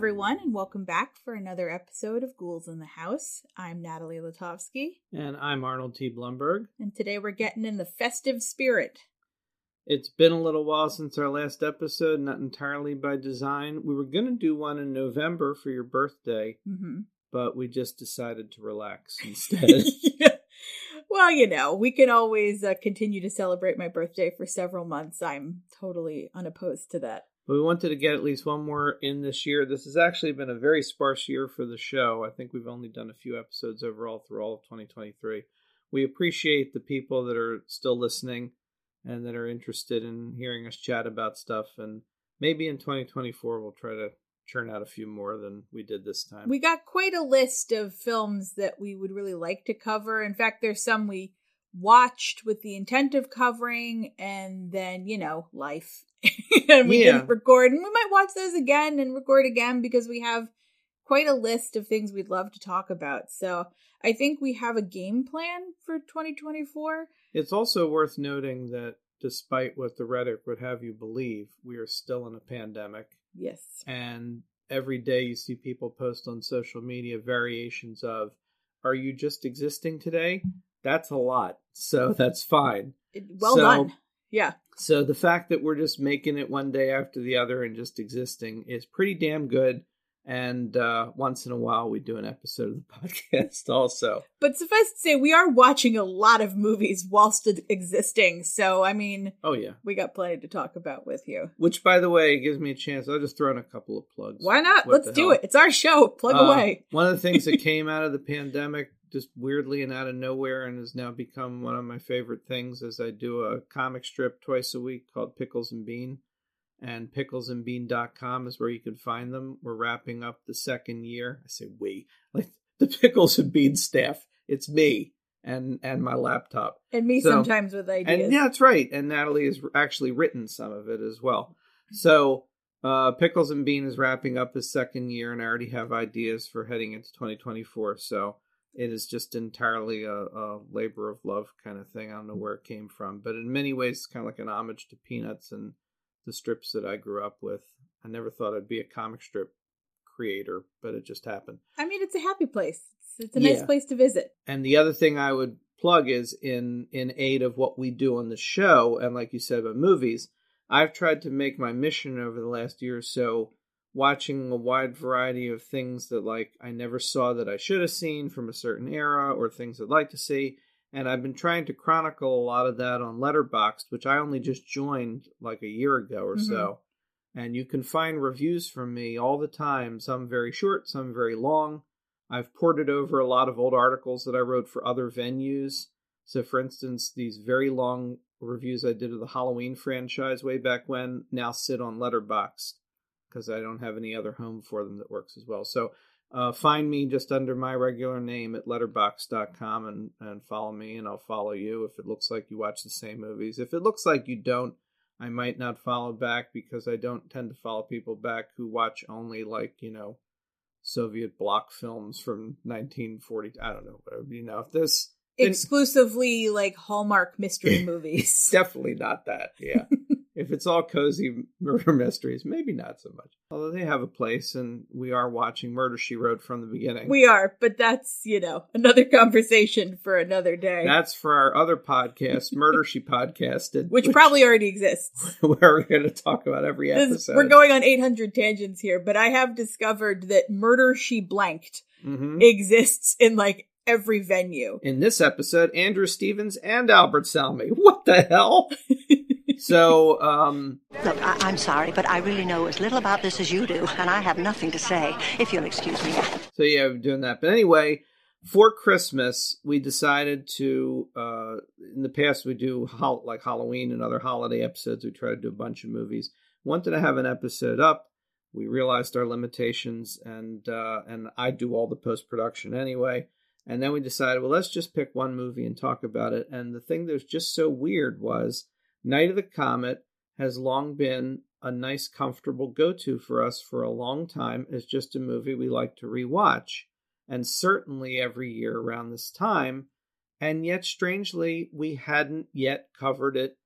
everyone, and welcome back for another episode of Ghouls in the House. I'm Natalie Latovsky, And I'm Arnold T. Blumberg. and today we're getting in the festive spirit. It's been a little while since our last episode, not entirely by design. We were going to do one in November for your birthday, hmm but we just decided to relax instead. Well, you know, we can always uh, continue to celebrate my birthday for several months. I'm totally unopposed to that. But we wanted to get at least one more in this year. This has actually been a very sparse year for the show. I think we've only done a few episodes overall through all of 2023. We appreciate the people that are still listening and that are interested in hearing us chat about stuff. And maybe in 2024, we'll try to churn out a few more than we did this time. We got quite a list of films that we would really like to cover. In fact, there's some we watched with the intent of covering, and then, you know, life. and we Yeah. didn't record. And we might watch those again and record again because we have quite a list of things we'd love to talk about. So I think we have a game plan for 2024. It's also worth noting that despite what the rhetoric would have you believe, we are still in a pandemic. Yes. And every day you see people post on social media variations of, Are you just existing today? That's a lot. So that's fine. Well So- done. Yeah. So the fact that we're just making it one day after the other and just existing is pretty damn good. And uh, once in a while, we do an episode of the podcast also. But suffice to say, we are watching a lot of movies whilst existing. So, I mean, Oh, yeah. we got plenty to talk about with you. Which, by the way, gives me a chance. I'll just throw in a couple of plugs. Why not? What Let's do hell? it. It's our show. Plug Uh, away. One of the things that came out of the pandemic, just weirdly and out of nowhere, and has now become one of my favorite things, as I do a comic strip twice a week called Pickles and Bean. And picklesandbean.com is where you can find them. We're wrapping up the second year. I say we, like the Pickles and Bean staff. It's me and and my laptop. And me so- sometimes with ideas. And yeah, that's right. And Natalie has actually written some of it as well. So uh, Pickles and Bean is wrapping up his second year, and I already have ideas for heading into 2024. So it is just entirely a, a labor of love kind of thing. I don't know where it came from, but in many ways, it's kind of like an homage to Peanuts and the strips that I grew up with. I never thought I'd be a comic strip creator, but it just happened. I mean, it's a happy place. It's, it's a nice place to visit. And the other thing I would plug is in in aid of what we do on the show, and like you said about movies, I've tried to make my mission over the last year or so watching a wide variety of things that like I never saw that I should have seen from a certain era or things I'd like to see. And I've been trying to chronicle a lot of that on Letterboxd, which I only just joined like a year ago or mm-hmm. so. And you can find reviews from me all the time, some very short, some very long. I've ported over a lot of old articles that I wrote for other venues. So, for instance, these very long reviews I did of the Halloween franchise way back when now sit on Letterboxd because I don't have any other home for them that works as well. So, uh, find me just under my regular name at letterboxd.com and, and follow me, and I'll follow you if it looks like you watch the same movies. If it looks like you don't, I might not follow back because I don't tend to follow people back who watch only, like, you know, Soviet bloc films from 1940. I don't know, whatever. You know, if this. Exclusively like Hallmark mystery movies. Definitely not that. Yeah. if it's all cozy murder mysteries, maybe not so much. Although they have a place, and we are watching Murder She Wrote from the beginning. We are, but that's, you know, another conversation for another day. That's for our other podcast, Murder She Podcasted, which, probably already exists. where we're going to talk about every This- episode. we're going on 800 tangents here, but I have discovered that Murder She Blanked Mhm. exists in like every venue. In this episode, Andrew Stevens and Albert Salmi. What the hell? So, um, Look, I- I'm sorry, but I really know as little about this as you do, and I have nothing to say, if you'll excuse me. So yeah, we're doing that. But anyway, for Christmas, we decided to. Uh, in the past, we do hol- like Halloween and other holiday episodes. We try to do a bunch of movies. Wanted to have an episode up. We realized our limitations, and uh, and I do all the post production anyway. And then we decided, well, let's just pick one movie and talk about it. And the thing that was just so weird was Night of the Comet has long been a nice, comfortable go to for us for a long time as just a movie we like to rewatch. And certainly every year around this time. And yet, strangely, we hadn't yet covered it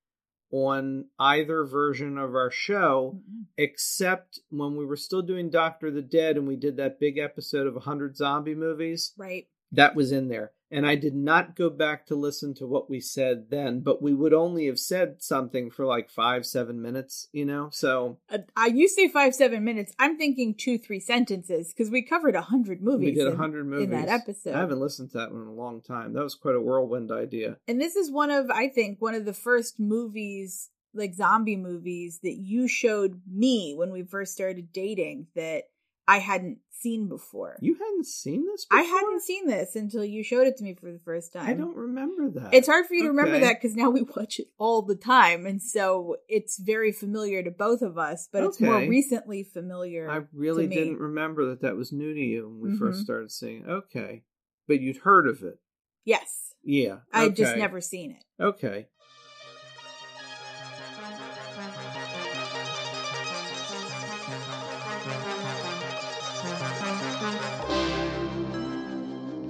on either version of our show, mm-hmm. except when we were still doing Doctor the Dead and we did that big episode of 100 zombie movies. Right. That was in there. And I did not go back to listen to what we said then, but we would only have said something for like five, seven minutes, you know? So. Uh, uh, you say five, seven minutes. I'm thinking two, three sentences because we covered a hundred movies. We did a hundred movies in that episode. I haven't listened to that one in a long time. That was quite a whirlwind idea. And this is one of, I think, one of the first movies, like zombie movies, that you showed me when we first started dating that I hadn't seen before. You hadn't seen this before? I hadn't seen this until you showed it to me for the first time. I don't remember that. It's hard for you to remember that because now we watch it all the time, and so it's very familiar to both of us. But it's more recently familiar. I really didn't remember that that was new to you when we first Mhm. started seeing it. Okay. But you'd heard of it. Yes, Yeah. I'd just never seen it. Okay.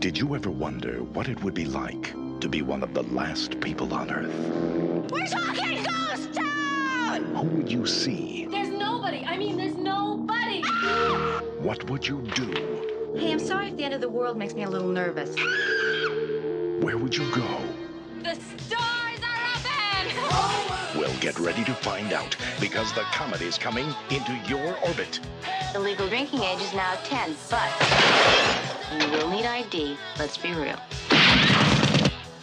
Did you ever wonder what it would be like to be one of the last people on Earth? We're talking Ghost Town! Who would you see? There's nobody. I mean, there's nobody. What would you do? Hey, I'm sorry if the end of the world makes me a little nervous. Where would you go? The stars are open! Well, get ready to find out because the comet is coming into your orbit. The legal drinking age is now 10, but you will need ID. Let's be real.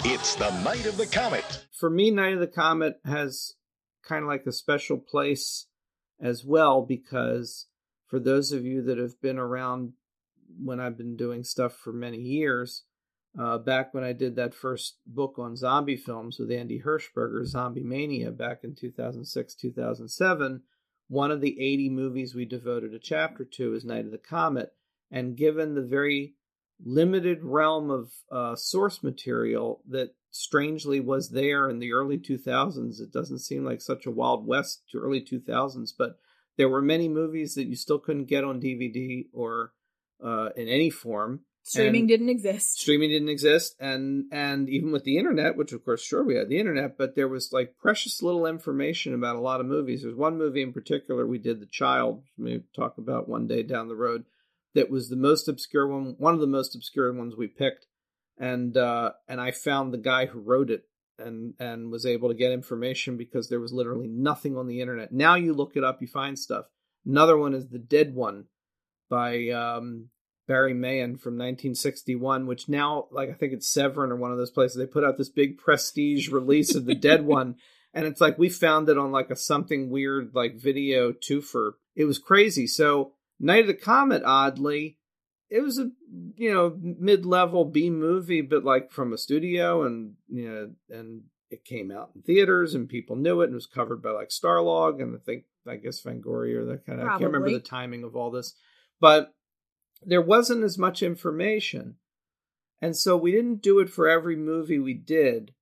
It's the night of the comet. For me, Night of the Comet has kind of like a special place as well because for those of you that have been around when I've been doing stuff for many years, uh, back when I did that first book on zombie films with Andy Hershberger, Zombie Mania, back in 2006, 2007, one of the 80 movies we devoted a chapter to is Night of the Comet. And given the very limited realm of uh, source material that strangely was there in the early 2000s, it doesn't seem like such a wild west to early 2000s, but there were many movies that you still couldn't get on DVD or uh, in any form. Streaming And- didn't exist. streaming didn't exist and and even with the internet which of course sure we had the internet but there was like precious little information about a lot of movies. There's one movie in particular we did the child maybe talk about one day down the road that was the most obscure one one of the most obscure ones we picked and uh and i found the guy who wrote it and and was able to get information because there was literally nothing on the internet now you look it up you find stuff another one is the dead one by um Barry Mahon from 1961, which now, like, I think it's Severin or one of those places, they put out this big prestige release of the dead one. And it's like we found it on like a something weird, like video twofer. It was crazy. So, Night of the Comet, oddly, it was a, you know, mid level B movie, but like from a studio and, you know, and it came out in theaters and people knew it and it was covered by like Starlog and I think, I guess Fangoria or that kind of, I can't remember the timing of all this. But there wasn't as much information. And so we didn't do it for every movie we did,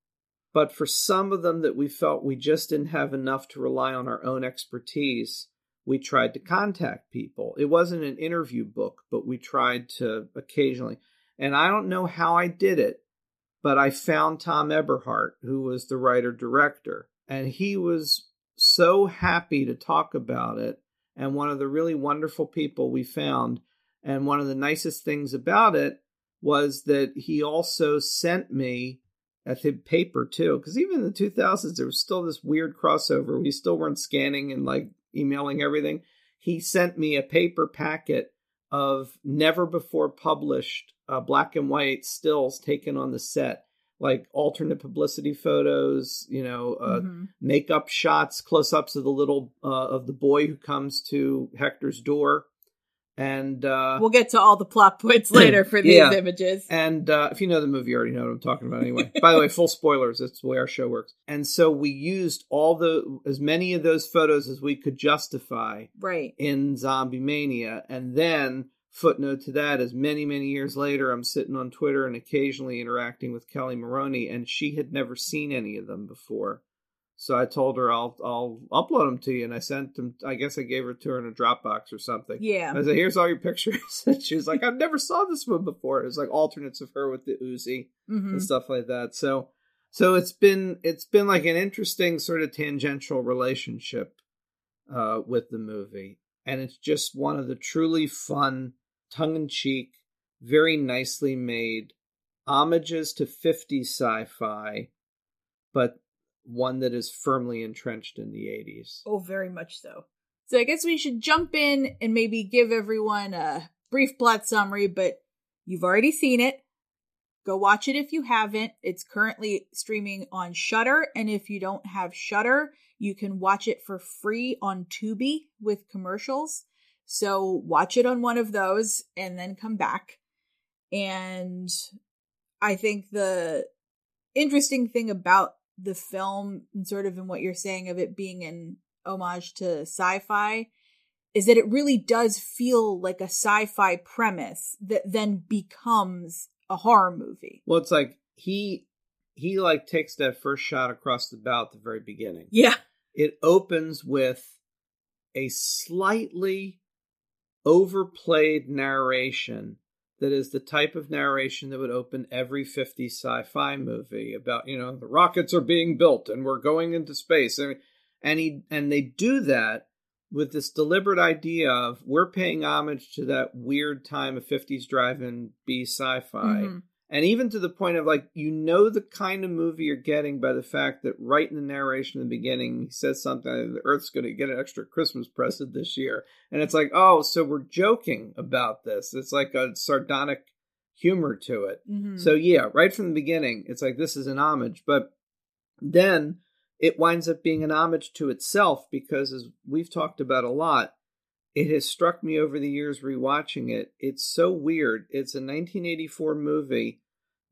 but for some of them that we felt we just didn't have enough to rely on our own expertise, we tried to contact people. It wasn't an interview book, but we tried to occasionally. And I don't know how I did it, but I found Thom Eberhardt, who was the writer director, and he was so happy to talk about it and one of the really wonderful people we found. And one of the nicest things about it was that he also sent me a th- paper too, because even in the 2000s, there was still this weird crossover. We still weren't scanning and like emailing everything. He sent me a paper packet of never before published uh, black and white stills taken on the set, like alternate publicity photos, you know, uh, Mhm. makeup shots, close ups of the little uh, of the boy who comes to Hector's door, and uh, We'll get to all the plot points later for these Yeah. images. and uh, if you know the movie, you already know what I'm talking about anyway. By the way, full spoilers. That's the way our show works. And so we used all the as many of those photos as we could justify Right. in Zombie Mania, and then footnote to that is many many years later, I'm sitting on Twitter and occasionally interacting with Kelli Maroney, and she had never seen any of them before. So I told her I'll I'll upload them to you, and I sent them. I guess I gave her to her in a Dropbox or something. Yeah. I said, "Here's all your pictures." and she was like, "I've never saw this one before." It was like alternates of her with the Uzi Mhm. and stuff like that. So, So it's been it's been like an interesting sort of tangential relationship uh, with the movie, and it's just one of the truly fun, tongue in cheek, very nicely made homages to 50 sci-fi, but one that is firmly entrenched in the 80s. Oh, very much so. So I guess we should jump in and maybe give everyone a brief plot summary, but you've already seen it. Go watch it if you haven't. It's currently streaming on Shudder, and if you don't have Shudder, you can watch it for free on Tubi with commercials. So watch it on one of those and then come back. And I think the interesting thing about the film and sort of in what you're saying of it being an homage to sci-fi is that it really does feel like a sci-fi premise that then becomes a horror movie. Well, it's like he he like takes that first shot across the bow at the very beginning. Yeah. It opens with a slightly overplayed narration that is the type of narration that would open every 50 sci-fi movie about, you know, the rockets are being built and we're going into space. And, and he and they do that with this deliberate idea of we're paying homage to that weird time of 50s drive-in B sci-fi. Mm-hmm. And even to the point of like, you know, the kind of movie you're getting by the fact that right in the narration in the beginning, he says something, the Earth's going to get an extra Christmas present this year. And it's like, oh, so we're joking about this. It's like a sardonic humor to it. Mm-hmm. So, yeah, right from the beginning, it's like this is an homage. But then it winds up being an homage to itself because, as we've talked about a lot, it has struck me over the years rewatching it. It's so weird. It's a 1984 movie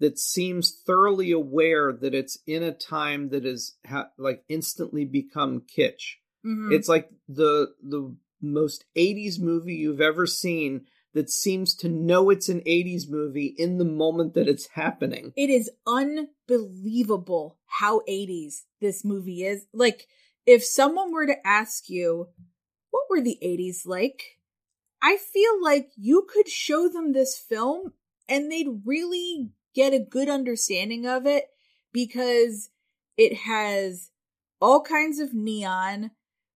that seems thoroughly aware that it's in a time that is ha- like instantly become kitsch. Mhm. It's like the the most 80s movie you've ever seen that seems to know it's an 80s movie in the moment that it's happening. It is unbelievable how 80s this movie is. Like, if someone were to ask you, what were the 80s like? I feel like you could show them this film and they'd really get a good understanding of it because it has all kinds of neon,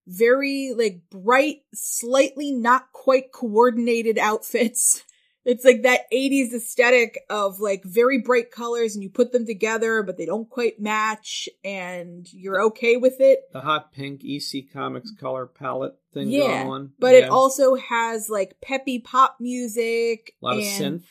very like bright, slightly not quite coordinated outfits. It's like that 80s aesthetic of like very bright colors and you put them together, but they don't quite match and you're okay with it. The hot pink EC Comics color palette thing Yeah. going on. But Yeah. it also has like peppy pop music. a lot of synth.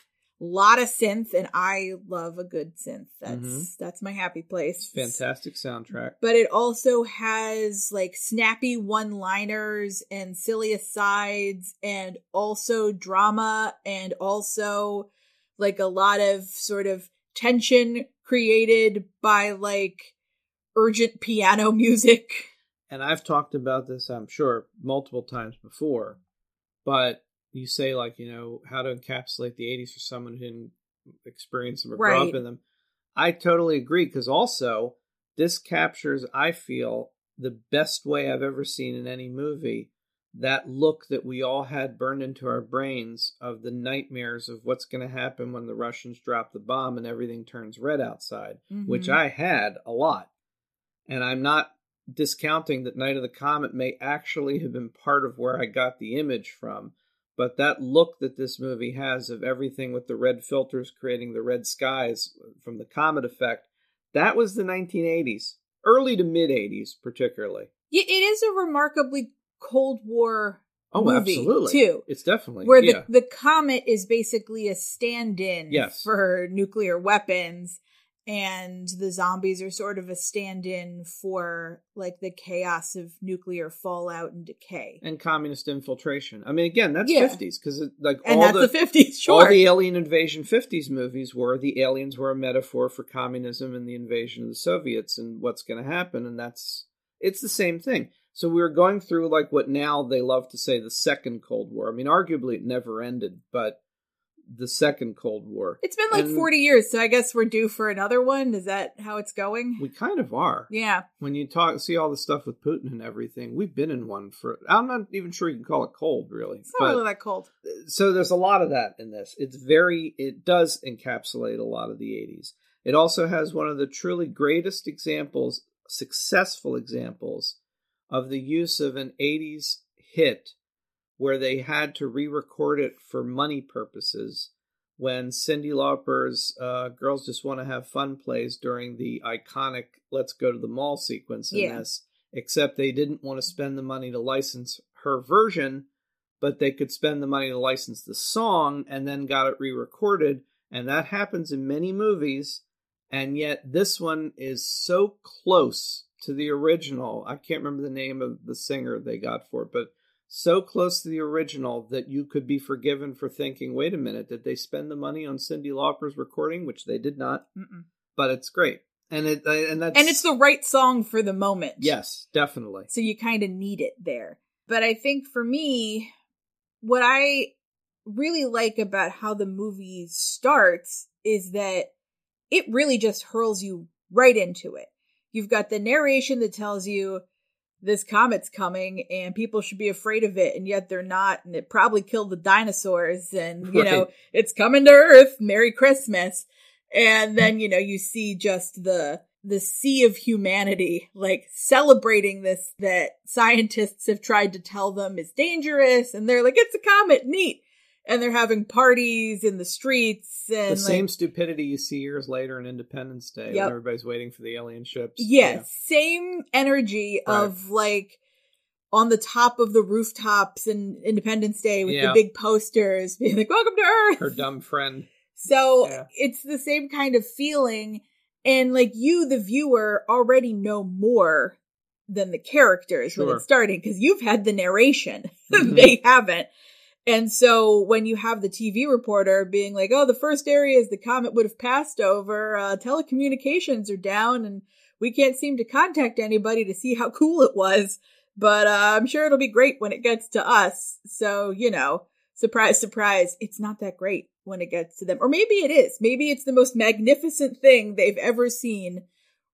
Lot of synth, and I love a good synth. That's Mhm. that's my happy place. Fantastic soundtrack. But it also has like snappy one-liners and silly asides, and also drama, and also like a lot of sort of tension created by like urgent piano music. and I've talked about this, I'm sure, multiple times before, but you say, like, you know, how to encapsulate the 80s for someone who didn't experience them or grow Right. up in them. I totally agree because also this captures, I feel, the best way I've ever seen in any movie that look that we all had burned into our brains of the nightmares of what's going to happen when the Russians drop the bomb and everything turns red outside, which Mhm. I had a lot. And I'm not discounting that Night of the Comet may actually have been part of where I got the image from. But that look that this movie has of everything with the red filters creating the red skies from the comet effect, that was the 1980s, early to mid 80s, particularly. Yeah, it is a remarkably Cold War Oh, movie absolutely. too. It's definitely where yeah. the, the comet is basically a stand-in Yes. for nuclear weapons and the zombies are sort of a stand-in for like the chaos of nuclear fallout and decay and communist infiltration. I mean, again, that's Yeah. 50s because like and all that's the, 50s sure All the alien invasion 50s movies were the aliens were a metaphor for communism and the invasion of the Soviets and what's going to happen. And that's, it's the same thing. So we were going through like what now they love to say the second Cold War. I mean, arguably it never ended, but the second Cold War. it's been like And 40 years so i guess we're due for another one is that how it's going We kind of are. yeah When you talk, see all the stuff with Putin and everything, we've been in one for, I'm not even sure you can call it cold, really. it's not but- really that cold so there's a lot of that in this. It's very it does encapsulate a lot of the 80s. It also has one of the truly greatest examples, successful examples, of the use of an 80s hit where they had to re record it for money purposes when Cyndi Lauper's uh, Girls Just Want to Have Fun plays during the iconic Let's Go to the Mall sequence in Yeah. this, except they didn't want to spend the money to license her version, but they could spend the money to license the song and then got it re recorded. And that happens in many movies. And yet this one is so close to the original. I can't remember the name of the singer they got for it, but so close to the original that you could be forgiven for thinking, wait a minute, did they spend the money on Cyndi Lauper's recording? Which they did not, Mm-mm. but it's great. And it and that's And it's the right song for the moment. yes, definitely. So you kind of need it there. But I think for me, what I really like about how the movie starts is that it really just hurls you right into it. You've got the narration that tells you this comet's coming and people should be afraid of it and yet they're not and it probably killed the dinosaurs and you know it's coming to earth. Merry christmas. And then you know you see just the the sea of humanity like celebrating this that scientists have tried to tell them is dangerous and they're like it's a comet. Neat and they're having parties in the streets and The like, same stupidity you see years later in Independence Day Yep. when everybody's waiting for the alien ships. Yes, same energy Right. of like on the top of the rooftops in Independence Day with Yeah. the big posters being like, Welcome to Earth. Her dumb friend. So Yeah. it's the same kind of feeling. And like you, the viewer, already know more than the characters when it's starting because you've had the narration. Mhm. they haven't. And so when you have the TV reporter being like, oh, the first areas the comet would have passed over, uh, telecommunications are down and we can't seem to contact anybody to see how cool it was. But uh, I'm sure it'll be great when it gets to us. So, you know, surprise, surprise, it's not that great when it gets to them. Or maybe it is. Maybe it's the most magnificent thing they've ever seen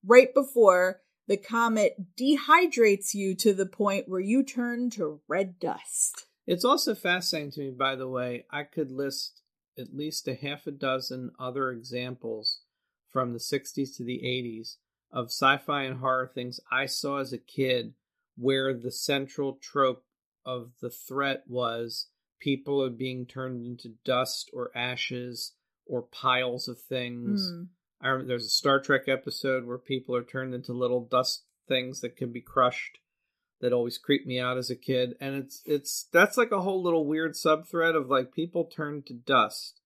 right before the comet dehydrates you to the point where you turn to red dust. It's also fascinating to me, by the way, I could list at least a half a dozen other examples from the 60s to the 80s of sci fi and horror things I saw as a kid where the central trope of the threat was people are being turned into dust or ashes or piles of things. Hmm. I remember there's a Star Trek episode where people are turned into little dust things that can be crushed that always creeped me out as a kid. And it's it's that's like a whole little weird subthread of like people turn to dust.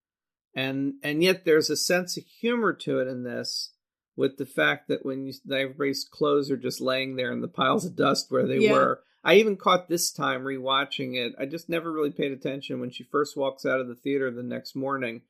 And and yet there's a sense of humor to it in this with the fact that when you everybody's clothes are just laying there in the piles of dust where they Yeah. were. I even caught this time rewatching it. I just never really paid attention when she first walks out of the theater the next morning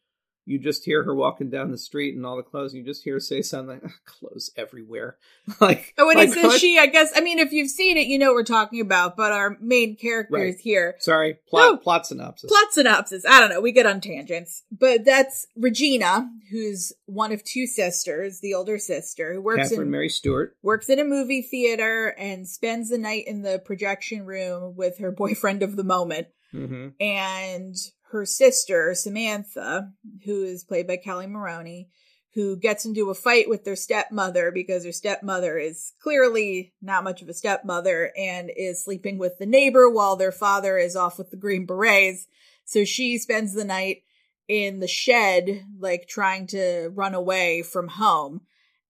you just hear her walking down the street and all the clothes and you just hear her say something like "Ah, clothes everywhere like And when he says she, I guess, I mean, if you've seen it, you know what we're talking about, but our main characters Right. here. Sorry, plot No. plot synopsis. Plot synopsis. I don't know. We get on tangents, but that's Regina, who's one of two sisters, the older sister, who works Catherine in Mary Stewart. works in a movie theater and spends the night in the projection room with her boyfriend of the moment hmm and her sister Samantha, who is played by Kelli Maroney, who gets into a fight with their stepmother because her stepmother is clearly not much of a stepmother and is sleeping with the neighbor while their father is off with the Green Berets. So she spends the night in the shed, like trying to run away from home.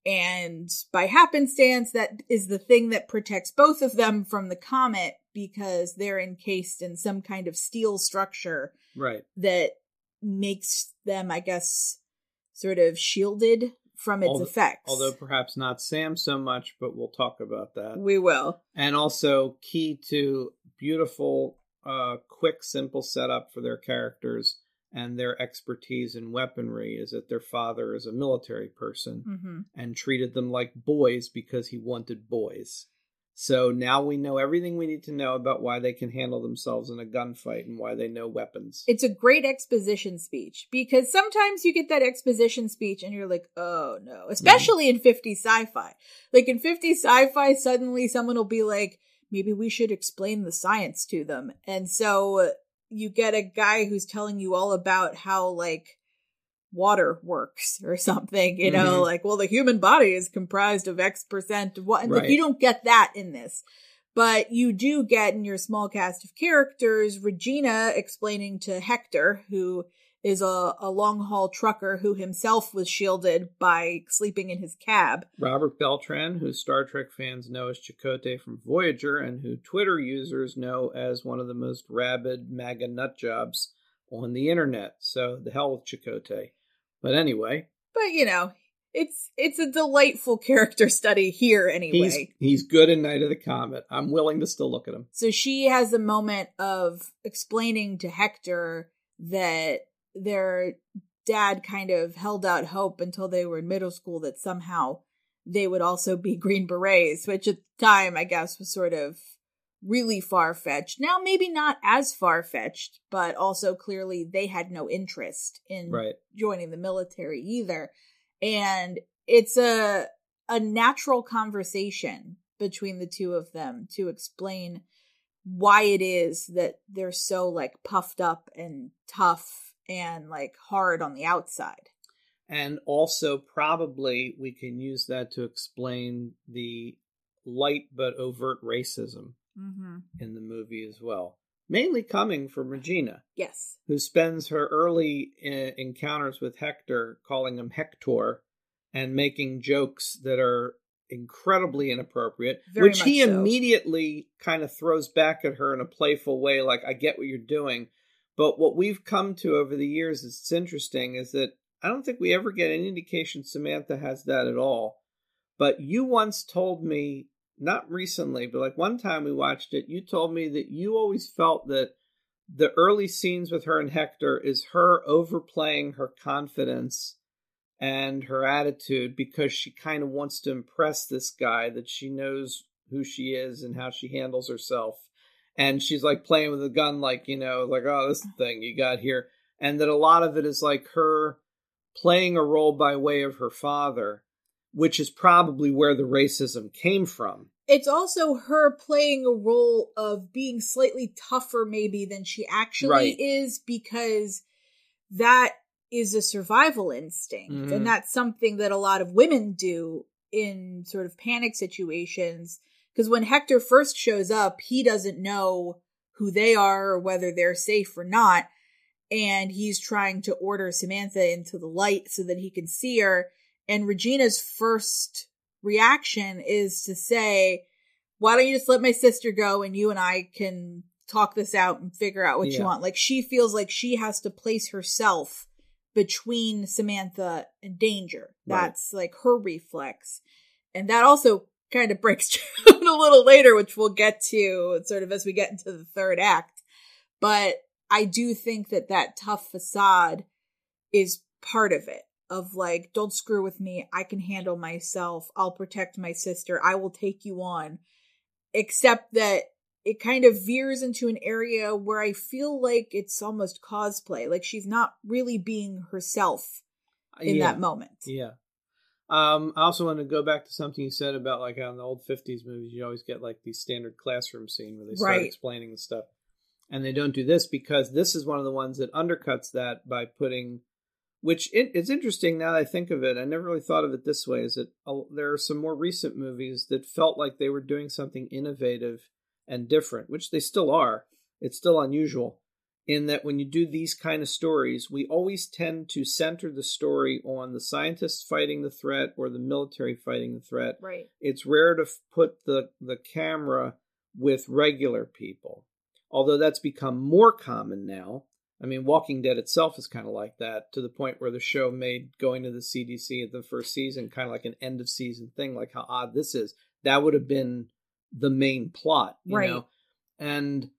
And by happenstance, that is the thing that protects both of them from the comet because they're encased in some kind of steel structure Right. that makes them, I guess, sort of shielded from its Although- effects. Although perhaps not Sam so much, but we'll talk about that. we will. and also key to beautiful, uh, quick, simple setup for their characters and their expertise in weaponry is that their father is a military person hmm and treated them like boys because he wanted boys. So now we know everything we need to know about why they can handle themselves in a gunfight and why they know weapons. It's a great exposition speech because sometimes you get that exposition speech and you're like, oh no, mm-hmm. especially in 50 sci fi. Like in 50 sci fi, suddenly someone will be like, maybe we should explain the science to them. And so uh, you get a guy who's telling you all about how, like, water works or something, you know, Mhm. like, well, the human body is comprised of X percent of what, and like, you don't get that in this. But you do get in your small cast of characters, Regina explaining to Hector, who is a, a long haul trucker who himself was shielded by sleeping in his cab. Robert Beltran, who Star Trek fans know as Chakotay from Voyager, and who Twitter users know as one of the most rabid MAGA nut jobs on the internet. So the hell with Chakotay. But anyway, But you know, it's it's a delightful character study here anyway. he's he's good in Night of the Comet. I'm willing to still look at him. So she has a moment of explaining to Hector that their dad kind of held out hope until they were in middle school that somehow they would also be Green Berets, which at the time, I guess, was sort of really far fetched. Now, maybe not as far fetched, but also clearly they had no interest in Right. joining the military either. And it's a a natural conversation between the two of them to explain why it is that they're so like puffed up and tough and like hard on the outside. And also, probably, we can use that to explain the light but overt racism Mm-hmm. in the movie as well. Mainly coming from Regina, Yes. who spends her early uh, encounters with Hector calling him Hector and making jokes that are incredibly inappropriate, Very which he so. immediately kind of throws back at her in a playful way, like, I get what you're doing. But what we've come to over the years is it's interesting is that I don't think we ever get any indication Samantha has that at all. But you once told me, not recently, but like one time we watched it, you told me that you always felt that the early scenes with her and Hector is her overplaying her confidence and her attitude because she kind of wants to impress this guy that she knows who she is and how she handles herself. And she's like playing with a gun, like, you know, like, oh, this thing you got here. And that a lot of it is like her playing a role by way of her father, which is probably where the racism came from. It's also her playing a role of being slightly tougher, maybe, than she actually Right. is, because that is a survival instinct. Mhm. And that's something that a lot of women do in sort of panic situations. Because when Hector first shows up, he doesn't know who they are or whether they're safe or not. And he's trying to order Samantha into the light so that he can see her. And Regina's first reaction is to say, why don't you just let my sister go and you and I can talk this out and figure out what you want? Like she feels like she has to place herself between Samantha and danger. Right. That's like her reflex. And that also kind of breaks down a little later, which we'll get to sort of as we get into the third act. But I do think that that tough facade is part of it of like, don't screw with me. I can handle myself. I'll protect my sister. I will take you on. Except that it kind of veers into an area where I feel like it's almost cosplay. Like she's not really being herself in Yeah. that moment. Yeah. Um, I also want to go back to something you said about like on the old fifties movies, you always get like the standard classroom scene where they start Right. explaining the stuff. And they don't do this because this is one of the ones that undercuts that by putting which it, it's interesting now that I think of it. I never really thought of it this way. Is that uh, there are some more recent movies that felt like they were doing something innovative and different, which they still are. It's still unusual in that when you do these kind of stories, we always tend to center the story on the scientists fighting the threat or the military fighting the threat. Right. It's rare to f- put the, the camera with regular people, although that's become more common now. I mean, Walking Dead itself is kind of like that to the point where the show made going to the CDC at the first season kind of like an end of season thing, like how odd this is. That would have been the main plot, you Right. know? And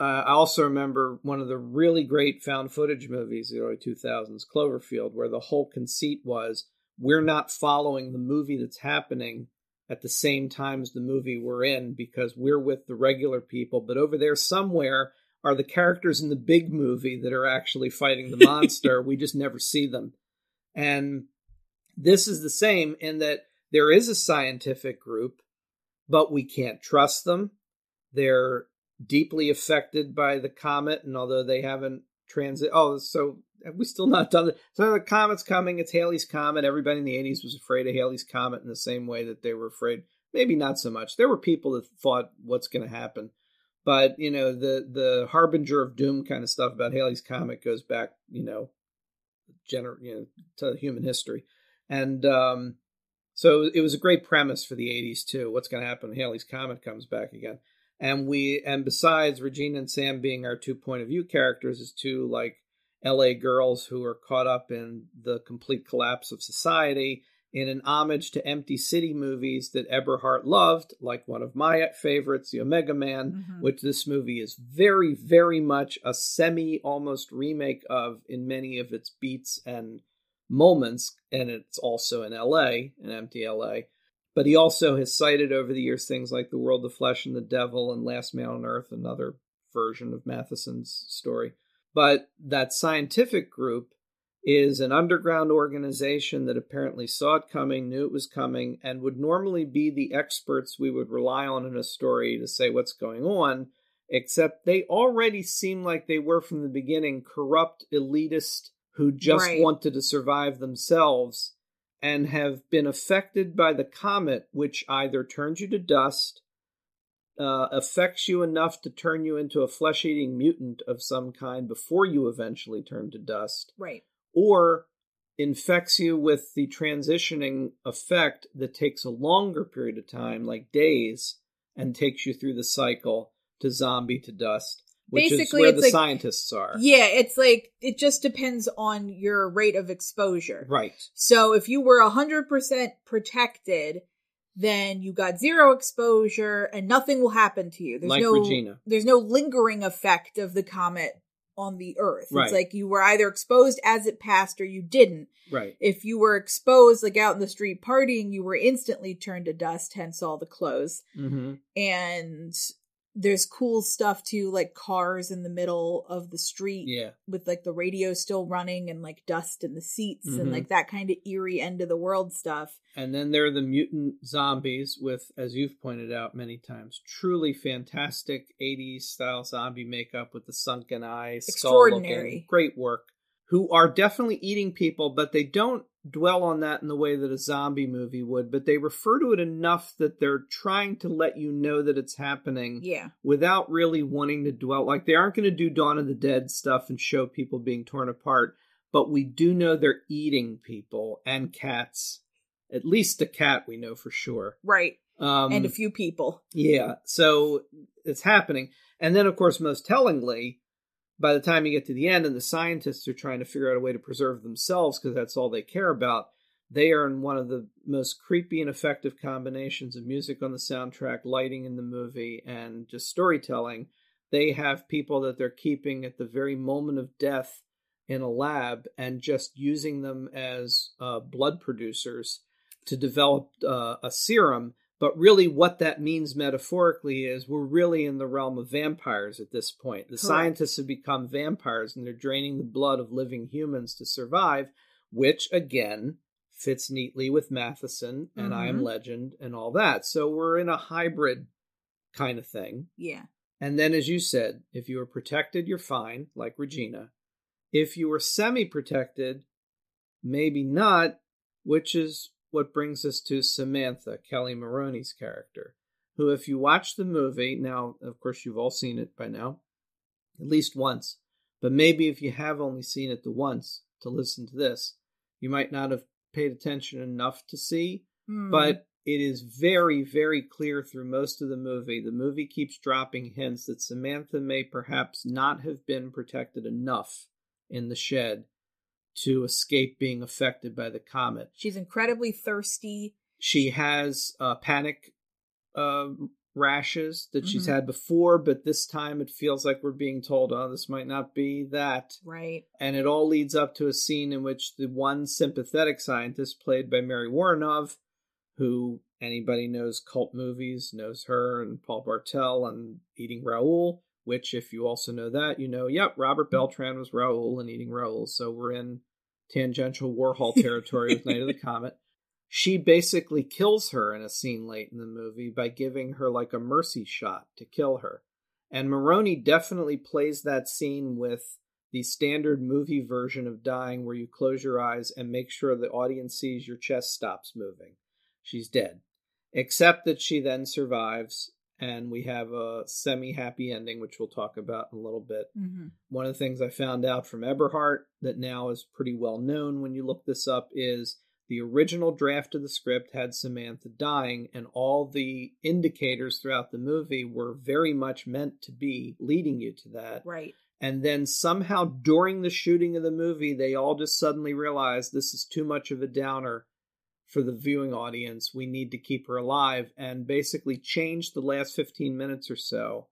uh, I also remember one of the really great found footage movies, the early 2000s, Cloverfield, where the whole conceit was we're not following the movie that's happening at the same time as the movie we're in because we're with the regular people, but over there somewhere are the characters in the big movie that are actually fighting the monster. we just never see them. And this is the same in that there is a scientific group, but we can't trust them. They're deeply affected by the comet, and although they haven't transit. Oh, so have we still not done it? So the comet's coming. It's Halley's comet. Everybody in the '80s was afraid of Halley's comet in the same way that they were afraid. Maybe not so much. There were people that thought, "What's going to happen?" But you know, the the harbinger of doom kind of stuff about Halley's comet goes back, you know, gener- you know, to human history, and um, so it was a great premise for the '80s too. What's going to happen when Haley's comet comes back again? And we, and besides Regina and Sam being our two point of view characters, as two like LA girls who are caught up in the complete collapse of society in an homage to empty city movies that Eberhardt loved, like one of my favorites, The Omega Man, Mhm. which this movie is very, very much a semi almost remake of in many of its beats and moments. And it's also in LA, an empty LA. But he also has cited over the years things like The World of Flesh and the Devil and Last Man on Earth, another version of Matheson's story. But that scientific group is an underground organization that apparently saw it coming, knew it was coming, and would normally be the experts we would rely on in a story to say what's going on, except they already seem like they were from the beginning corrupt elitists who just Right. wanted to survive themselves and have been affected by the comet, which either turns you to dust, uh, affects you enough to turn you into a flesh eating mutant of some kind before you eventually turn to dust, Right. Or infects you with the transitioning effect that takes a longer period of time, like days, and takes you through the cycle to zombie to dust, which Basically, is where the like- scientists are. Yeah, it's like it just depends on your rate of exposure. Right. So if you were 100% protected, then you got zero exposure and nothing will happen to you. There's Like no Regina. there's no lingering effect of the comet on the earth. Right. It's like you were either exposed as it passed or you didn't. Right. If you were exposed like out in the street partying, you were instantly turned to dust, hence all the clothes. Mm-hmm. And there's cool stuff too, like cars in the middle of the street Yeah. with like the radio still running and like dust in the seats Mhm. and like that kind of eerie end of the world stuff. And then there are the mutant zombies with, as you've pointed out many times, truly fantastic 80s style zombie makeup with the sunken eyes. skull Extraordinary. Great work. Who are definitely eating people, but they don't dwell on that in the way that a zombie movie would, but they refer to it enough that they're trying to let you know that it's happening Yeah. without really wanting to dwell. Like they aren't going to do Dawn of the Dead stuff and show people being torn apart, but we do know they're eating people and cats. At least a cat, we know for sure. Right. Um, and a few people. yeah, so it's happening. And then, of course, most tellingly, by the time you get to the end and the scientists are trying to figure out a way to preserve themselves because that's all they care about, they are in one of the most creepy and effective combinations of music on the soundtrack, lighting in the movie, and just storytelling. They have people that they're keeping at the very moment of death in a lab and just using them as uh, blood producers to develop uh, a serum. But really, what that means metaphorically is we're really in the realm of vampires at this point. The Correct. scientists have become vampires and they're draining the blood of living humans to survive, which again fits neatly with Matheson and I Am Mhm. Legend and all that. So we're in a hybrid kind of thing. Yeah. And then, as you said, if you are protected, you're fine, like Regina. If you were semi protected, maybe not, which is what brings us to Samantha, Kelli Maroney's character, who, if you watch the movie, now, of course, you've all seen it by now, at least once, but maybe if you have only seen it the once to listen to this, you might not have paid attention enough to see Hmm. but it is very, very clear through most of the movie. The movie keeps dropping hints that Samantha may perhaps not have been protected enough in the shed to escape being affected by the comet. she's incredibly thirsty. She has uh, panic uh, rashes that she's Mhm. had before, but this time it feels like we're being told, oh, this might not be that Right. and it all leads up to a scene in which the one sympathetic scientist played by Mary Woronov, who anybody knows cult movies knows her and Paul Bartel and Eating Raoul, which if you also know that, you know, yep, Robert hmm. Beltran was Raoul and Eating Raoul, so we're in tangential Warhol territory with Night of the Comet. She basically kills her in a scene late in the movie by giving her like a mercy shot to kill her. And Maroney definitely plays that scene with the standard movie version of dying where you close your eyes and make sure the audience sees your chest stops moving. She's dead. Except that she then survives and we have a semi happy ending, which we'll talk about in a little bit. Mm-hmm. One of the things I found out from Eberhardt that now is pretty well known when you look this up is the original draft of the script had Samantha dying, and all the indicators throughout the movie were very much meant to be leading you to that. Right. And then somehow during the shooting of the movie, they all just suddenly realized this is too much of a downer for the viewing audience. We need to keep her alive and basically change the last 15 minutes or so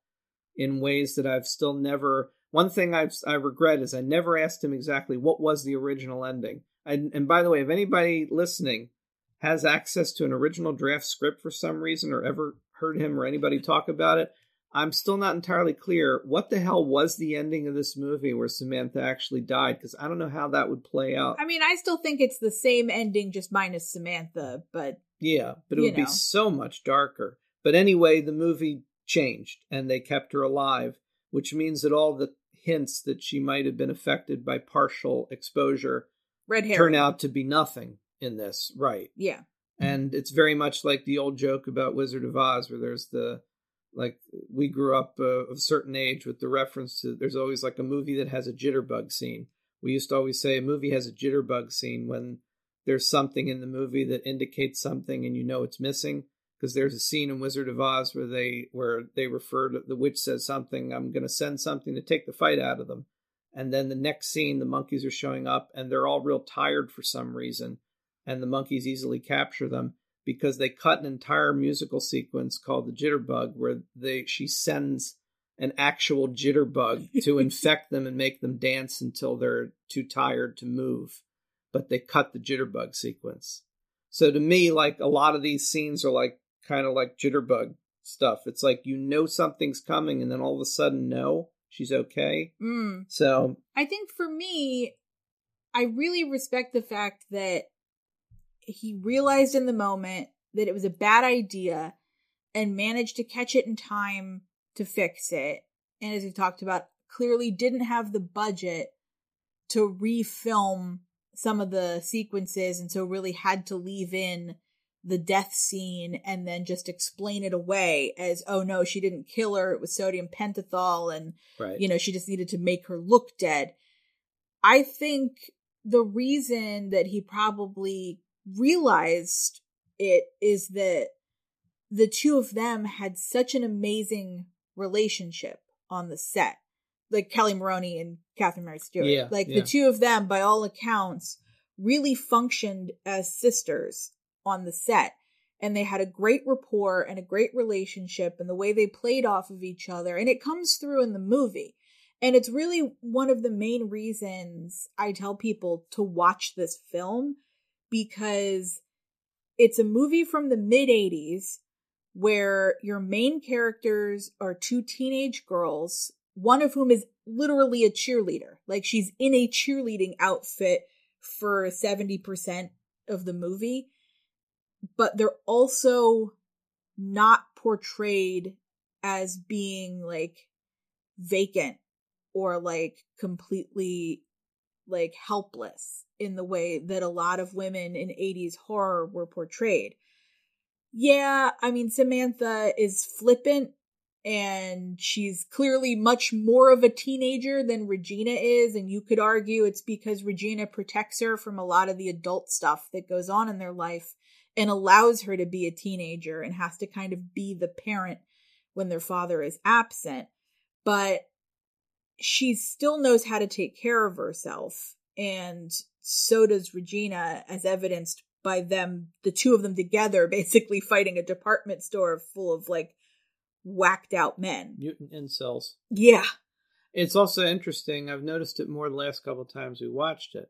in ways that I've still never. One thing I've, I regret is I never asked him exactly what was the original ending. And, and by the way, if anybody listening has access to an original draft script for some reason or ever heard him or anybody talk about it, I'm still not entirely clear what the hell was the ending of this movie where Samantha actually died because I don't know how that would play out. I mean, I still think it's the same ending, just minus Samantha, but Yeah, but it would be so much darker. But anyway, the movie changed and they kept her alive, which means that all the hints that she might have been affected by partial exposure red hair turn out to be nothing in this. Right. Yeah. And it's very much like the old joke about Wizard of Oz, where there's the like we grew up uh, of a certain age with the reference to there's always like a movie that has a jitterbug scene. We used to always say a movie has a jitterbug scene when there's something in the movie that indicates something and you know it's missing. Because there's a scene in Wizard of Oz where they where they refer to the witch says something I'm going to send something to take the fight out of them. And then the next scene the monkeys are showing up and they're all real tired for some reason and the monkeys easily capture them because they cut an entire musical sequence called the jitterbug where they she sends an actual jitterbug to infect them and make them dance until they're too tired to move but they cut the jitterbug sequence. So to me like a lot of these scenes are like kind of like jitterbug stuff. It's like you know something's coming and then all of a sudden no she's okay. Mm. so I think for me, I really respect the fact that he realized in the moment that it was a bad idea and managed to catch it in time to fix it. And as we talked about, clearly didn't have the budget to refilm some of the sequences and so really had to leave in the death scene and then just explain it away as oh no she didn't kill her. It was sodium pentothal and right. you know she just needed to make her look dead. I think the reason that he probably realized it is that the two of them had such an amazing relationship on the set. Like Kelli Maroney and catherine mary stewart. Yeah, like yeah. the two of them by all accounts really functioned as sisters on the set. And they had a great rapport and a great relationship and the way they played off of each other. And it comes through in the movie. And it's really one of the main reasons I tell people to watch this film because it's a movie from the mid 80s where your main characters are two teenage girls, one of whom is literally a cheerleader. Like she's in a cheerleading outfit for 70% of the movie, but they're also not portrayed as being like vacant or like completely like helpless in the way that a lot of women in 80s horror were portrayed. Yeah, I mean Samantha is flippant and she's clearly much more of a teenager than Regina is and you could argue it's because Regina protects her from a lot of the adult stuff that goes on in their life and allows her to be a teenager and has to kind of be the parent when their father is absent. But she still knows how to take care of herself. And so does Regina, as evidenced by them, the two of them together, basically fighting a department store full of like whacked out men. mutant incels Yeah. It's also interesting. I've noticed it more the last couple of times we watched it.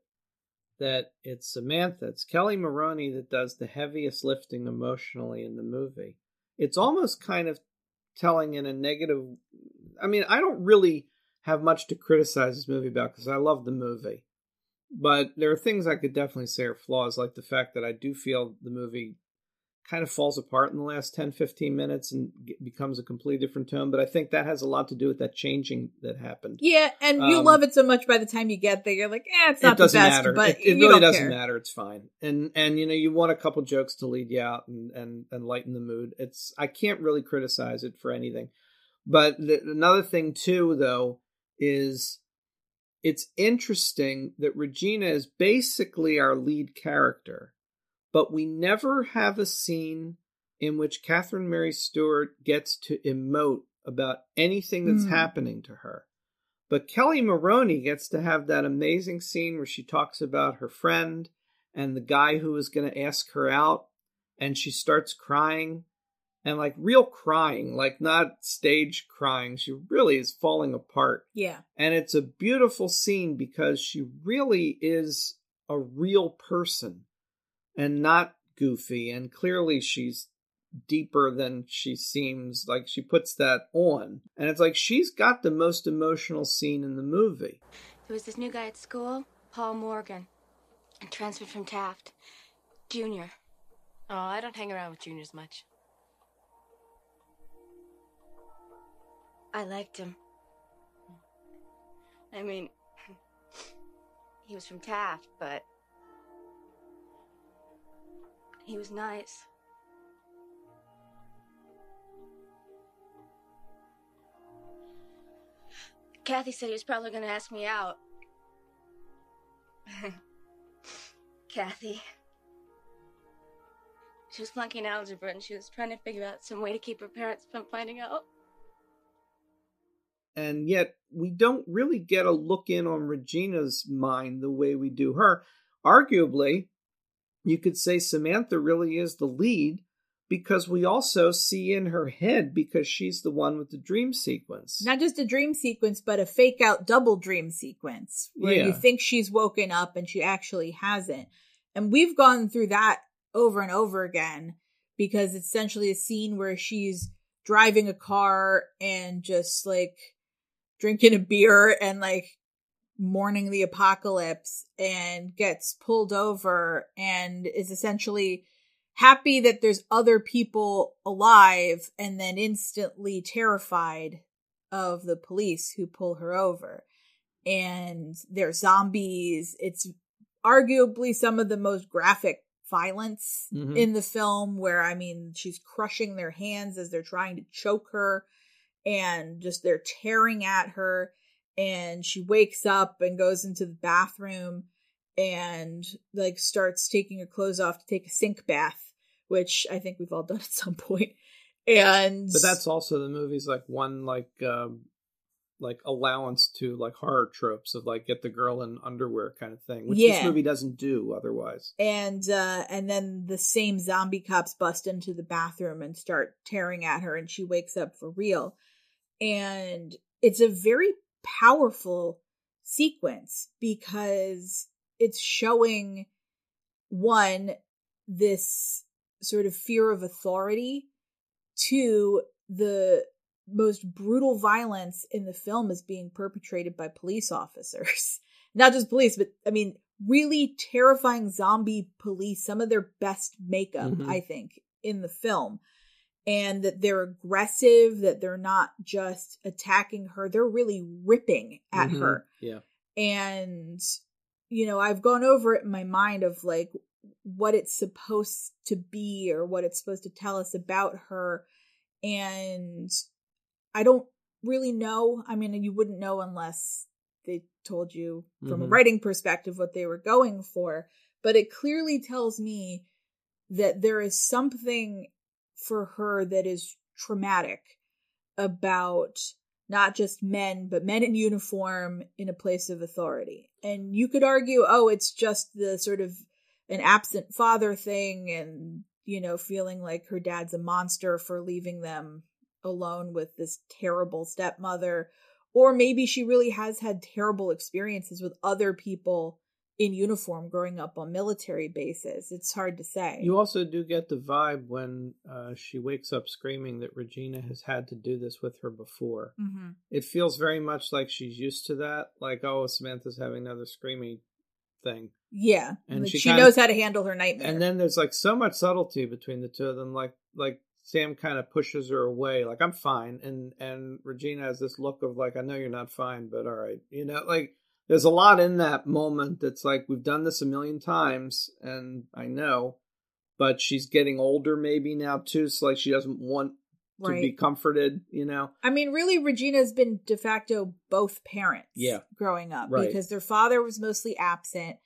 That it's Samantha, it's Kelli Maroney that does the heaviest lifting emotionally in the movie. It's almost kind of telling in a negative. I mean, I don't really have much to criticize this movie about because I love the movie, but there are things I could definitely say are flaws, like the fact that I do feel the movie kind of falls apart in the last 10 15 minutes and becomes a completely different tone but i think that has a lot to do with that changing that happened. Yeah, and you Um, love it so much by the time you get there, you're like, eh, it's not the doesn't best, matter. but it, it you really doesn't care. matter. It's fine. And and you know you want a couple jokes to lead you out and and and lighten the mood. It's i can't really criticize it for anything. But the, another thing too though is it's interesting that regina is basically our lead character but we never have a scene in which Catherine Mary Stewart gets to emote about anything that's Mm. happening to her. But Kelli Maroney gets to have that amazing scene where she talks about her friend and the guy who is going to ask her out, and she starts crying and like real crying, like not stage crying. She really is falling apart. Yeah. And it's a beautiful scene because she really is a real person and not goofy. And clearly she's deeper than she seems. Like she puts that on. And it's like she's got the most emotional scene in the movie. There was this new guy at school, Paul Morgan, transferred from Taft. Junior. Oh, I don't hang around with juniors much. I liked him. I mean, he was from Taft, but he was nice. Kathy said he was probably going to ask me out. Kathy. She was flunking algebra and she was trying to figure out some way to keep her parents from finding out. And yet we don't really get a look in on Regina's mind the way we do her. Arguably, you could say Samantha really is the lead because we also see in her head because she's the one with the dream sequence. Not just a dream sequence, but a fake out double dream sequence where you think she's woken up and she actually hasn't. And we've gone through that over and over again because it's essentially a scene where she's driving a car and just like drinking a beer and like mourning the apocalypse and gets pulled over and is essentially happy that there's other people alive and then instantly terrified of the police who pull her over. And they're zombies. It's arguably some of the most graphic violence Mhm. in the film where i mean she's crushing their hands as they're trying to choke her and just they're tearing at her and she wakes up and goes into the bathroom and like starts taking her clothes off to take a sink bath which i think we've all done at some point. And But that's also the movie's like one like um like allowance to like horror tropes of like get the girl in underwear kind of thing, which this movie doesn't do otherwise. and uh and then the same zombie cops bust into the bathroom and start tearing at her and she wakes up for real and it's a very powerful sequence because it's showing one this sort of fear of authority. Two the most brutal violence in the film is being perpetrated by police officers. Not just police but i mean really terrifying zombie police some of their best makeup Mhm. i think in the film and that they're aggressive that they're not just attacking her they're really ripping at Mhm. her Yeah. and you know i've gone over it in my mind of like what it's supposed to be or what it's supposed to tell us about her and i don't really know i mean you wouldn't know unless they told you from a Mhm. writing perspective what they were going for but it clearly tells me that there is something for her that is traumatic about not just men, but men in uniform in a place of authority. And you could argue, oh, it's just the sort of an absent father thing and, you know, feeling like her dad's a monster for leaving them alone with this terrible stepmother. Or maybe she really has had terrible experiences with other people in uniform growing up on military bases. It's hard to say. You also do get the vibe when uh, she wakes up screaming that Regina has had to do this with her before. hmm It feels very much like she's used to that. Like, oh, Samantha's having another screamy thing. Yeah, And like she she, knows how to handle her nightmare. And then there's like so much subtlety between the two of them. Like like Sam kind of pushes her away, like I'm fine, and and Regina has this look of like I know you're not fine, but all right, you know, like there's a lot in that moment that's like we've done this a million times, and I know, but she's getting older maybe now too, so like she doesn't want to be comforted, you know. I mean, really, Regina's been de facto both parents. Yeah. growing up Right. because their father was mostly absent.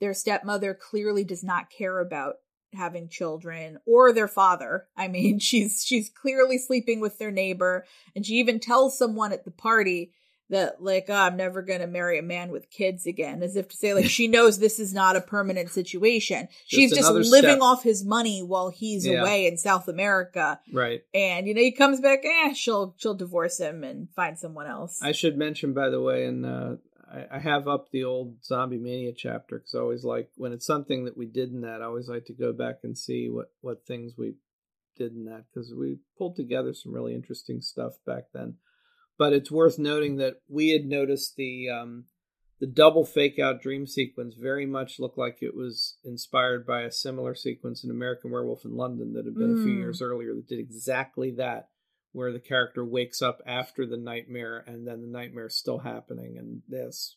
Their stepmother clearly does not care about having children or their father. I mean, she's she's clearly sleeping with their neighbor, and she even tells someone at the party that like oh, I'm never going to marry a man with kids again as if to say like she knows this is not a permanent situation. She's just living step. off his money while he's Yeah. away in South America Right. and you know he comes back eh she'll she'll divorce him and find someone else I should mention, by the way, and uh, I, I have up the old Zombiemania chapter because I always like when it's something that we did in that. I always like to go back and see what what things we did in that because we pulled together some really interesting stuff back then. But it's worth noting that we had noticed the um, the double fake out dream sequence very much looked like it was inspired by a similar sequence in American Werewolf in London that had been a few Mm. years earlier that did exactly that where the character wakes up after the nightmare and then the nightmare is still happening and this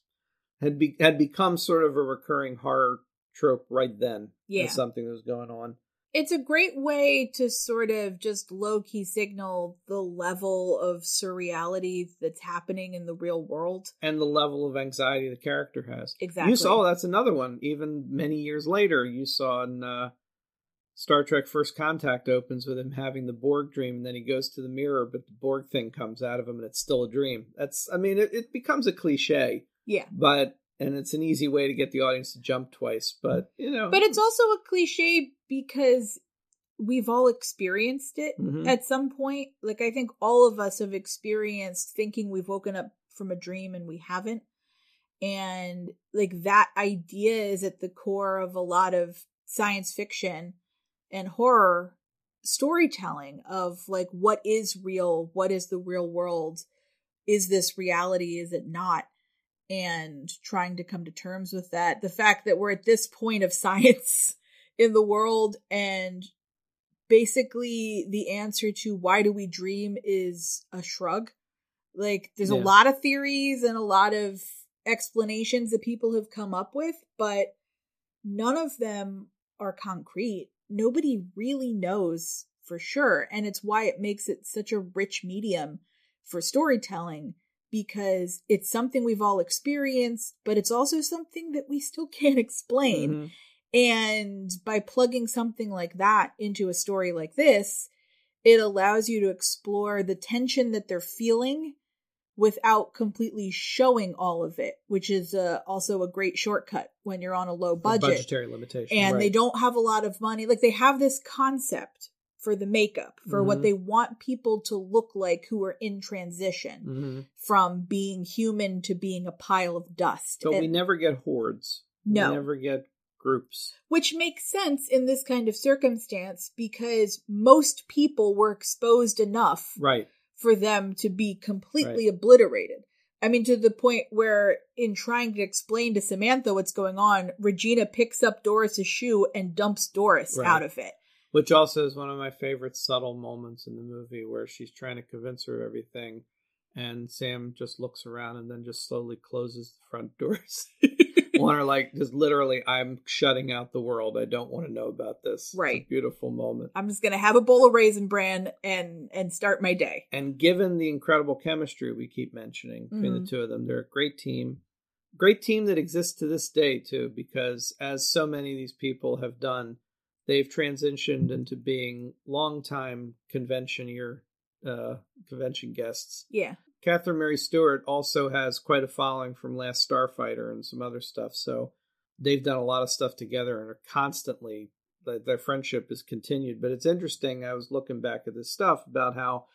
had be- had become sort of a recurring horror trope right then Yeah. something that was going on it's a great way to sort of just low-key signal the level of surreality that's happening in the real world and the level of anxiety the character has Exactly. you saw that's another one even many years later you saw in uh Star Trek First Contact opens with him having the Borg dream, and then he goes to the mirror, but the Borg thing comes out of him, and it's still a dream. That's, I mean, it, it becomes a cliche, yeah but and it's an easy way to get the audience to jump twice. But you know, but it's also a cliche because we've all experienced it Mhm. at some point. Like i think all of us have experienced thinking we've woken up from a dream and we haven't. And like that idea is at the core of a lot of science fiction and horror storytelling of like what is real what is the real world? Is this reality? Is it not? And trying to come to terms with that. The fact that we're at this point of science in the world and basically the answer to why do we dream is a shrug. Like there's a lot of theories and a lot of explanations that people have come up with but none of them are concrete. Nobody really knows for sure and it's why it makes it such a rich medium for storytelling because it's something we've all experienced but it's also something that we still can't explain. Mhm. And by plugging something like that into a story like this, it allows you to explore the tension that they're feeling without completely showing all of it, which is uh, also a great shortcut when you're on a low budget budgetary limitation, and they don't have a lot of money. Like they have this concept for the makeup, for Mhm. what they want people to look like who are in transition Mhm. from being human to being a pile of dust. But we never get hordes. No. we never get groups. Which makes sense in this kind of circumstance because most people were exposed enough Right. for them to be completely Right. obliterated. I mean, to the point where, in trying to explain to Samantha what's going on, Regina picks up Doris's shoe and dumps Doris Right. out of it. Which also is one of my favorite subtle moments in the movie where she's trying to convince her of everything and Sam just looks around and then just slowly closes the front doors. want her like just literally I'm shutting out the world. I don't want to know about this. Right. beautiful moment. I'm just gonna have a bowl of raisin bran and and start my day. And given the incredible chemistry we keep mentioning between Mhm. the two of them, they're a great team. Great team that exists to this day too, because as so many of these people have done, they've transitioned into being longtime conventioneer uh convention guests. Yeah. Catherine Mary Stewart also has quite a following from Last Starfighter and some other stuff. So they've done a lot of stuff together and are constantly their- friendship is continued. But it's interesting. I was looking back at this stuff about how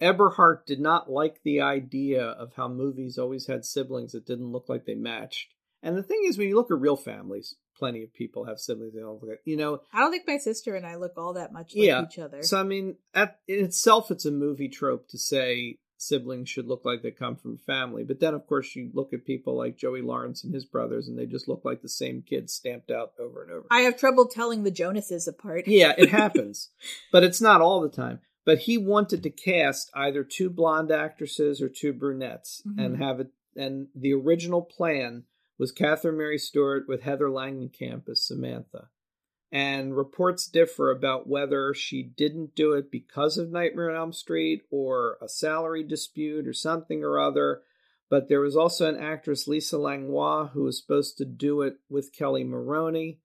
Eberhardt did not like the idea of how movies always had siblings that didn't look like they matched. And the thing is, when you look at real families, plenty of people have siblings they don't look like. You know, I don't think my sister and I look all that much like yeah. each other. So I mean, at in itself, it's a movie trope to say siblings should look like they come from family. But then, of course, you look at people like Joey Lawrence and his brothers, and they just look like the same kids stamped out over and over. I have trouble telling the Jonases apart. yeah, it happens, but it's not all the time. But he wanted to cast either two blonde actresses or two brunettes, and Mhm. have it. And the original plan was Catherine Mary Stewart with Heather Langenkamp as Samantha. And reports differ about whether she didn't do it because of Nightmare on Elm Street or a salary dispute or something or other. But there was also an actress, Lisa Langlois, who was supposed to do it with Kelli Maroney.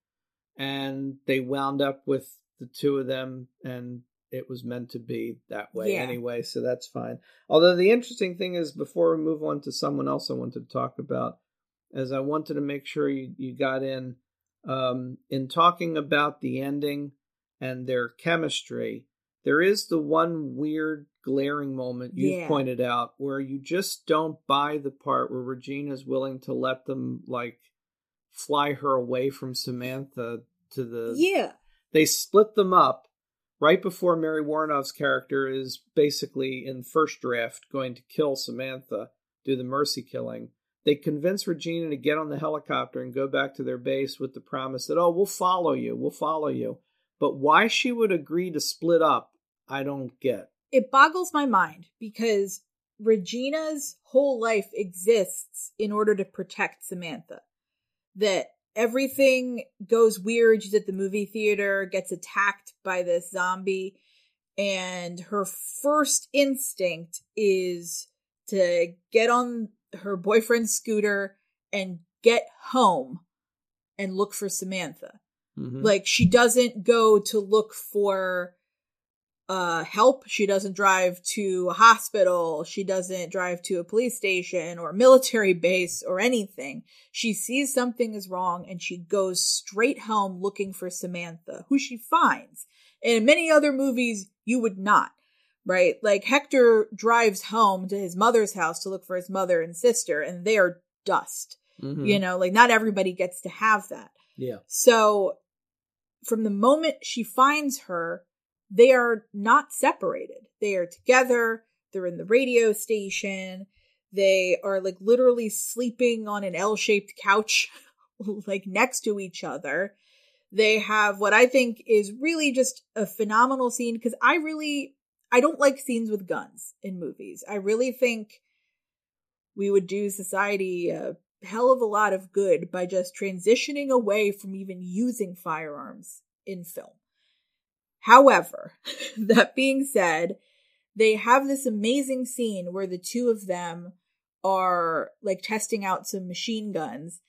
And they wound up with the two of them, and it was meant to be that way Yeah. anyway, so that's fine. Although the interesting thing is, before we move on to someone else I wanted to talk about, as I wanted to make sure you, you got in um, in talking about the ending and their chemistry. There is the one weird glaring moment you've Yeah. pointed out where you just don't buy the part where Regina's willing to let them like fly her away from Samantha to the Yeah. they split them up right before Mary Woronov's character is basically in first draft going to kill Samantha, do the mercy killing. They convince Regina to get on the helicopter and go back to their base with the promise that, oh, we'll follow you, we'll follow you. But why she would agree to split up, I don't get. It boggles my mind because Regina's whole life exists in order to protect Samantha. That everything goes weird. She's at the movie theater, gets attacked by this zombie, and her first instinct is to get on her boyfriend's scooter and get home and look for Samantha. Mhm. Like she doesn't go to look for uh help. She doesn't drive to a hospital. She doesn't drive to a police station or military base or anything. She sees something is wrong and she goes straight home looking for Samantha, who she finds. And in many other movies, you would not, right? Like Hector drives home to his mother's house to look for his mother and sister, and they are dust. Mhm. You know, like not everybody gets to have that. yeah. So from the moment she finds her, they are not separated. They are together. They're in the radio station. They are like literally sleeping on an L shaped couch, like next to each other. They have what I think is really just a phenomenal scene because I really, I don't like scenes with guns in movies. I really think we would do society a hell of a lot of good by just transitioning away from even using firearms in film. However, that being said, they have this amazing scene where the two of them are like testing out some machine guns.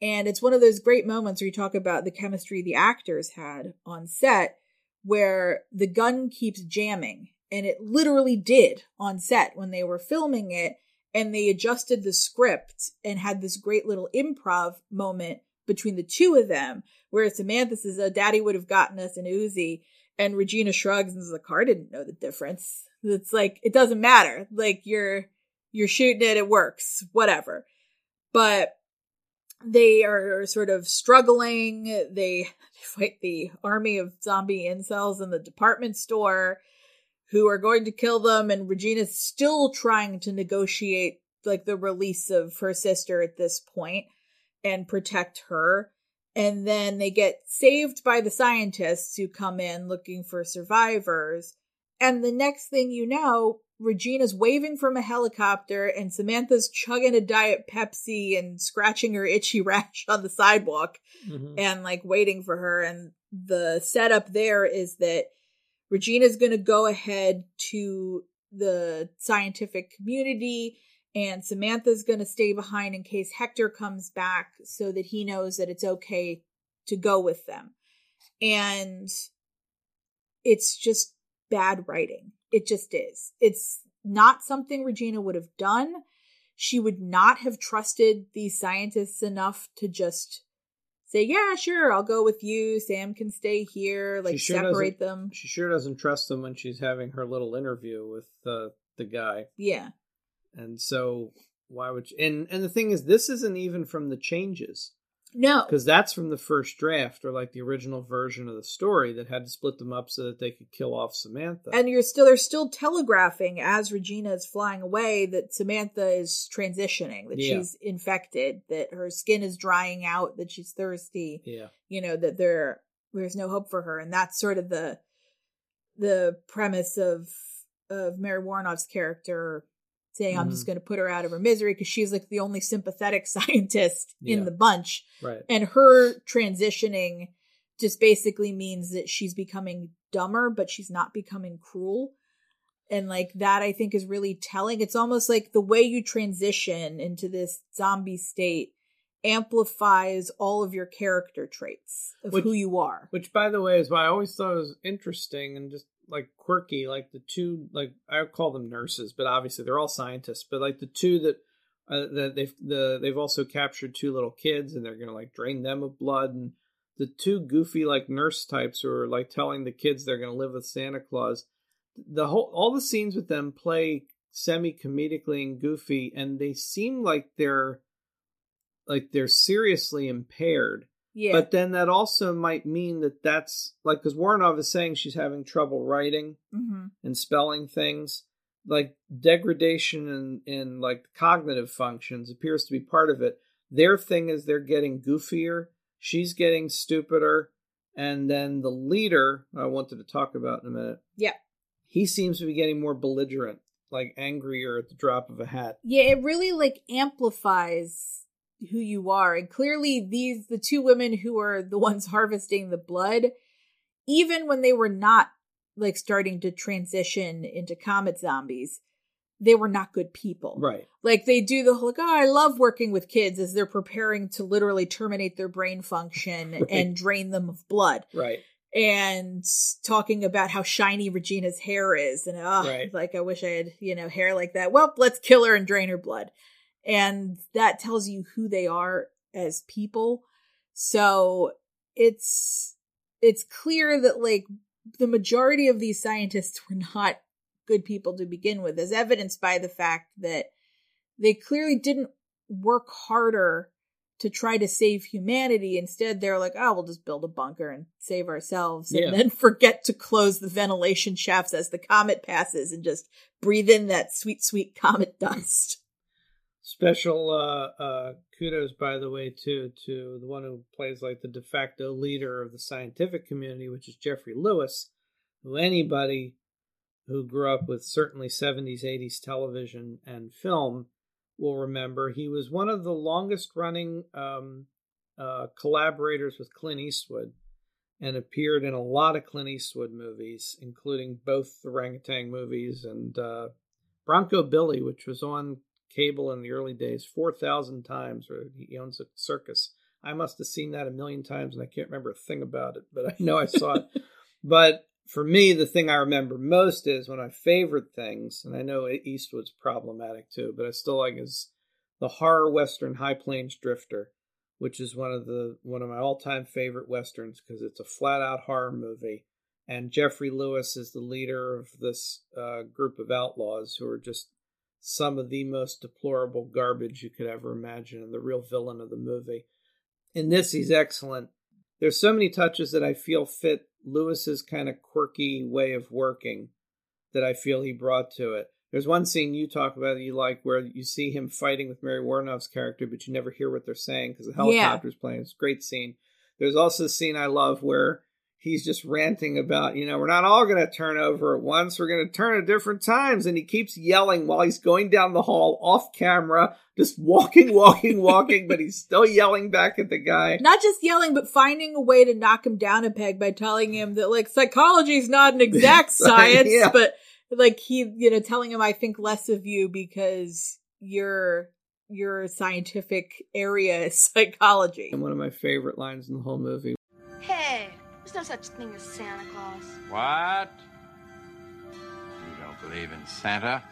And it's one of those great moments where you talk about the chemistry the actors had on set, where the gun keeps jamming. And it literally did on set when they were filming it. And they adjusted the script and had this great little improv moment between the two of them, where Samantha says, oh, Daddy would have gotten us an Uzi. And Regina shrugs and says, the car didn't know the difference. It's like, it doesn't matter. Like, you're, you're shooting it, it works, whatever. But they are sort of struggling. They fight the army of zombie incels in the department store who are going to kill them. And Regina's still trying to negotiate like the release of her sister at this point and protect her. And then they get saved by the scientists who come in looking for survivors. And the next thing you know, Regina's waving from a helicopter and Samantha's chugging a Diet Pepsi and scratching her itchy rash on the sidewalk Mhm. and like waiting for her. And the setup there is that Regina's going to go ahead to the scientific community and Samantha's going to stay behind in case Hector comes back so that he knows that it's okay to go with them. And it's just bad writing. It just is. It's not something Regina would have done. She would not have trusted these scientists enough to just say, "Yeah, sure, I'll go with you. Sam can stay here." Like sure separate them. She sure doesn't trust them when she's having her little interview with uh, the guy. Yeah. And so why would you, and and the thing is this isn't even from the changes. No. because that's from the first draft or like the original version of the story that had to split them up so that they could kill off Samantha. And you're still they're still telegraphing as Regina is flying away that Samantha is transitioning, that Yeah. she's infected, that her skin is drying out, that she's thirsty. yeah, You know, that there there's no hope for her. And that's sort of the the premise of of Mary Woronov's character saying, I'm Mm-hmm. just gonna put her out of her misery because she's like the only sympathetic scientist Yeah. in the bunch. right. And her transitioning just basically means that she's becoming dumber, but she's not becoming cruel. And like that, I think is really telling. It's almost like the way you transition into this zombie state amplifies all of your character traits of Which- who you are. Which, by the way, is why I always thought it was interesting and just like quirky. Like the two, like I call them nurses, but obviously they're all scientists. But like the two that uh, that they've the they've also captured two little kids and they're gonna like drain them of blood and the two goofy like nurse types who are like telling the kids they're gonna live with Santa Claus. The whole all the scenes with them play semi comedically and goofy, and they seem like they're like they're seriously impaired. Yeah. But then that also might mean that that's like because Woronov is saying she's having trouble writing hmm and spelling things. Like degradation in, in like cognitive functions appears to be part of it. Their thing is they're getting goofier. She's getting stupider. And then the leader, I wanted to talk about in a minute, Yeah. he seems to be getting more belligerent, like angrier at the drop of a hat. Yeah, it really like amplifies who you are. And clearly these the two women who are the ones harvesting the blood, even when they were not like starting to transition into comet zombies, they were not good people. Right. Like they do the whole like, oh, I love working with kids as they're preparing to literally terminate their brain function Right. and drain them of blood. Right. And talking about how shiny Regina's hair is, and oh, Right. like I wish I had, you know, hair like that. Well, let's kill her and drain her blood. And that tells you who they are as people. So it's it's clear that like the majority of these scientists were not good people to begin with, as evidenced by the fact that they clearly didn't work harder to try to save humanity. Instead, they're like, oh, we'll just build a bunker and save ourselves, Yeah. and then forget to close the ventilation shafts as the comet passes and just breathe in that sweet, sweet comet dust. Special uh, uh, kudos, by the way, too, to the one who plays like the de facto leader of the scientific community, which is Geoffrey Lewis, who anybody who grew up with certainly 70s, 80s television and film will remember. He was one of the longest running um, uh, collaborators with Clint Eastwood and appeared in a lot of Clint Eastwood movies, including both the Orangutan movies and uh, Bronco Billy, which was on cable in the early days 4,000 times, or he owns a circus. I must have seen that a million times and I can't remember a thing about it, but I know I saw it. But for me, the thing I remember most is one of my favorite things, and I know Eastwood's problematic too, but I still like is the horror western High Plains Drifter, which is one of the one of my all time favorite westerns because it's a flat out horror movie, and Geoffrey Lewis is the leader of this uh, group of outlaws who are just some of the most deplorable garbage you could ever imagine, and the real villain of the movie. In this, he's excellent. There's so many touches that I feel fit Lewis's kind of quirky way of working that I feel he brought to it. There's one scene you talk about that you like where you see him fighting with Mary Woronov's character, but you never hear what they're saying because the helicopter's playing. It's a great scene. There's also a scene I love where he's just ranting about, you know, we're not all going to turn over at once. We're going to turn at different times. And he keeps yelling while he's going down the hall off camera, just walking, walking, walking, but he's still yelling back at the guy. Not just yelling, but finding a way to knock him down a peg by telling him that like psychology is not an exact science, Yeah. but like he, you know, telling him I think less of you because your your scientific area is psychology. And one of my favorite lines in the whole movie. Hey, there's no such thing as Santa Claus. What? You don't believe in Santa?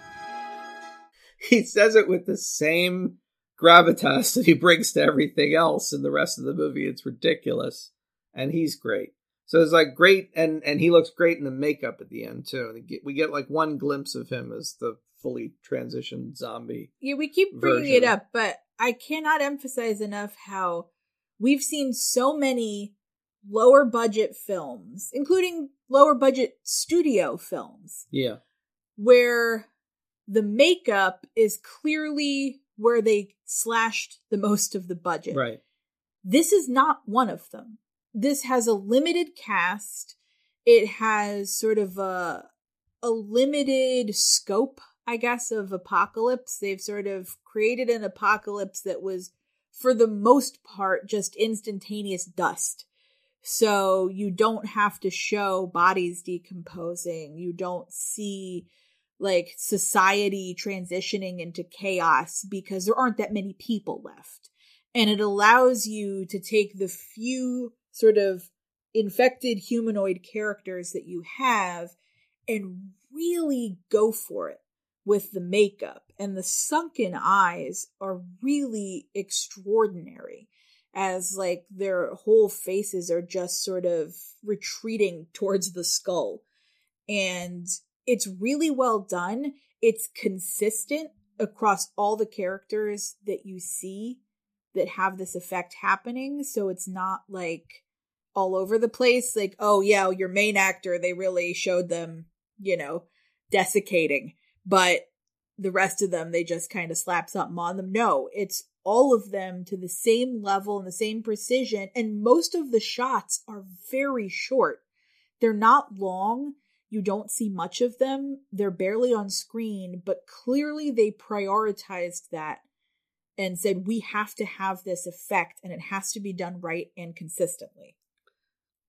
He says it with the same gravitas that he brings to everything else in the rest of the movie. It's ridiculous. And he's great. So it's like great, and and he looks great in the makeup at the end too. And get, we get like one glimpse of him as the fully transitioned zombie. Yeah, we keep bringing version. it up, but I cannot emphasize enough how we've seen so many lower budget films, including lower budget studio films, Yeah. where the makeup is clearly where they slashed the most of the budget. Right. This is not one of them. This has a limited cast. It has sort of a a limited scope, I guess, of apocalypse. They've sort of created an apocalypse that was for the most part just instantaneous dust. So you don't have to show bodies decomposing. You don't see like society transitioning into chaos because there aren't that many people left. And it allows you to take the few sort of infected humanoid characters that you have and really go for it with the makeup. And the sunken eyes are really extraordinary as like their whole faces are just sort of retreating towards the skull. And it's really well done. It's consistent across all the characters that you see that have this effect happening. So it's not like all over the place. Like, oh, yeah, your main actor, they really showed them, you know, desiccating. But the rest of them, they just kind of slap something on them. No, it's all of them to the same level and the same precision. And most of the shots are very short. They're not long. You don't see much of them. They're barely on screen, but clearly they prioritized that and said, we have to have this effect and it has to be done right and consistently.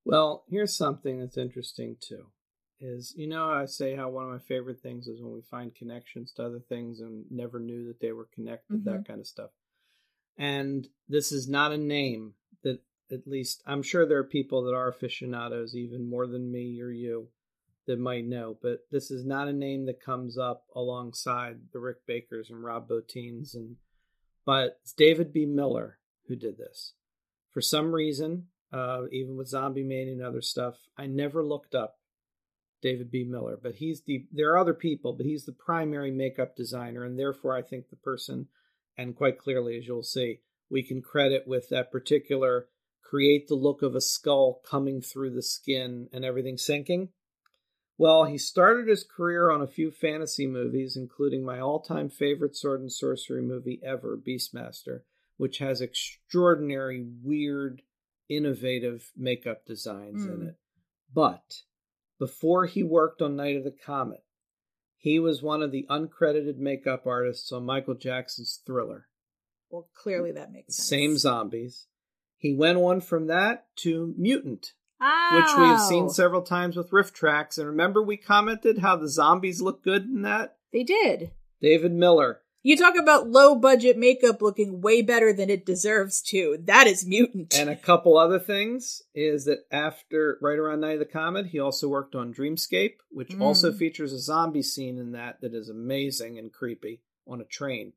Well, here's something that's interesting too. Is you know I say how one of my favorite things is when we find connections to other things and never knew that they were connected, that mm-hmm. kind of stuff. And this is not a name that at least I'm sure there are people that are aficionados even more than me or you that might know, but this is not a name that comes up alongside the Rick Bakers and Rob Bottins and but it's David B. Miller who did this. For some reason, uh, even with Zombiemania and other stuff, I never looked up David B. Miller, but he's the there are other people, but he's the primary makeup designer, and therefore I think the person, and quite clearly as you'll see, we can credit with that particular create the look of a skull coming through the skin and everything sinking. Well, he started his career on a few fantasy movies, including my all time favorite sword and sorcery movie ever, Beastmaster, which has extraordinary, weird, innovative makeup designs in Mm. it. But before he worked on Night of the Comet, he was one of the uncredited makeup artists on Michael Jackson's Thriller. Well, clearly that makes sense. Same zombies. He went on from that to Mutant, which we have seen oh. several times with RiffTrax. And remember, we commented how the zombies look good in that? They did. David Miller. You talk about low budget makeup looking way better than it deserves to. That is mutant. And a couple other things is that after, right around Night of the Comet, he also worked on Dreamscape, which Mm. also features a zombie scene in that that is amazing and creepy on a train.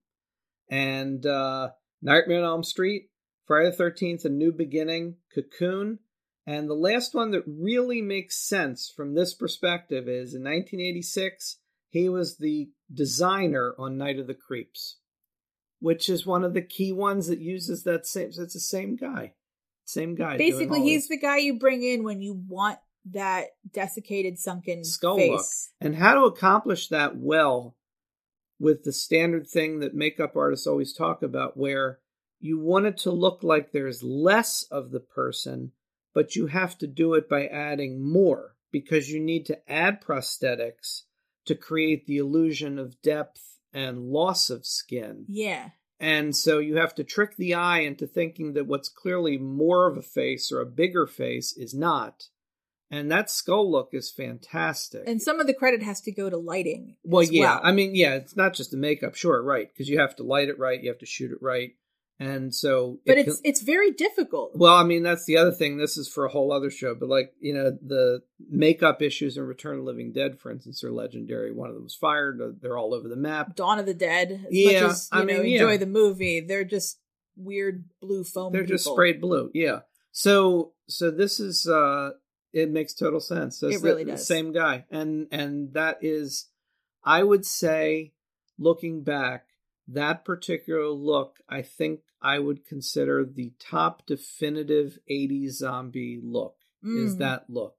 And uh, Nightmare on Elm Street, Friday the 13th, A New Beginning, Cocoon. And the last one that really makes sense from this perspective is in 1986, he was the designer on Night of the Creeps, which is one of the key ones that uses that same. It's the same guy, same guy. Basically, he's the guy you bring in when you want that desiccated, sunken skull face. look, and how to accomplish that well with the standard thing that makeup artists always talk about, where you want it to look like there's less of the person, but you have to do it by adding more because you need to add prosthetics to create the illusion of depth and loss of skin. Yeah. And so you have to trick the eye into thinking that what's clearly more of a face or a bigger face is not. And that skull look is fantastic. And some of the credit has to go to lighting. well, yeah. well. I mean, yeah, it's not just the makeup, sure, right? Because you have to light it right, you have to shoot it right. And so but it it's can- it's very difficult. well, I mean, that's the other thing. This is for a whole other show, but like, you know, the makeup issues in Return of Living Dead, for instance, are legendary. One of them was fired. They're all over the map. Dawn of the Dead. As Yeah, much as you I know, mean, yeah. enjoy the movie, they're just weird blue foam. They're just sprayed blue. Yeah. So so this is uh it makes total sense. It really the, does. Same guy. And and that is I would say looking back that particular look, I think I would consider the top definitive 80s zombie look is Mm. that look.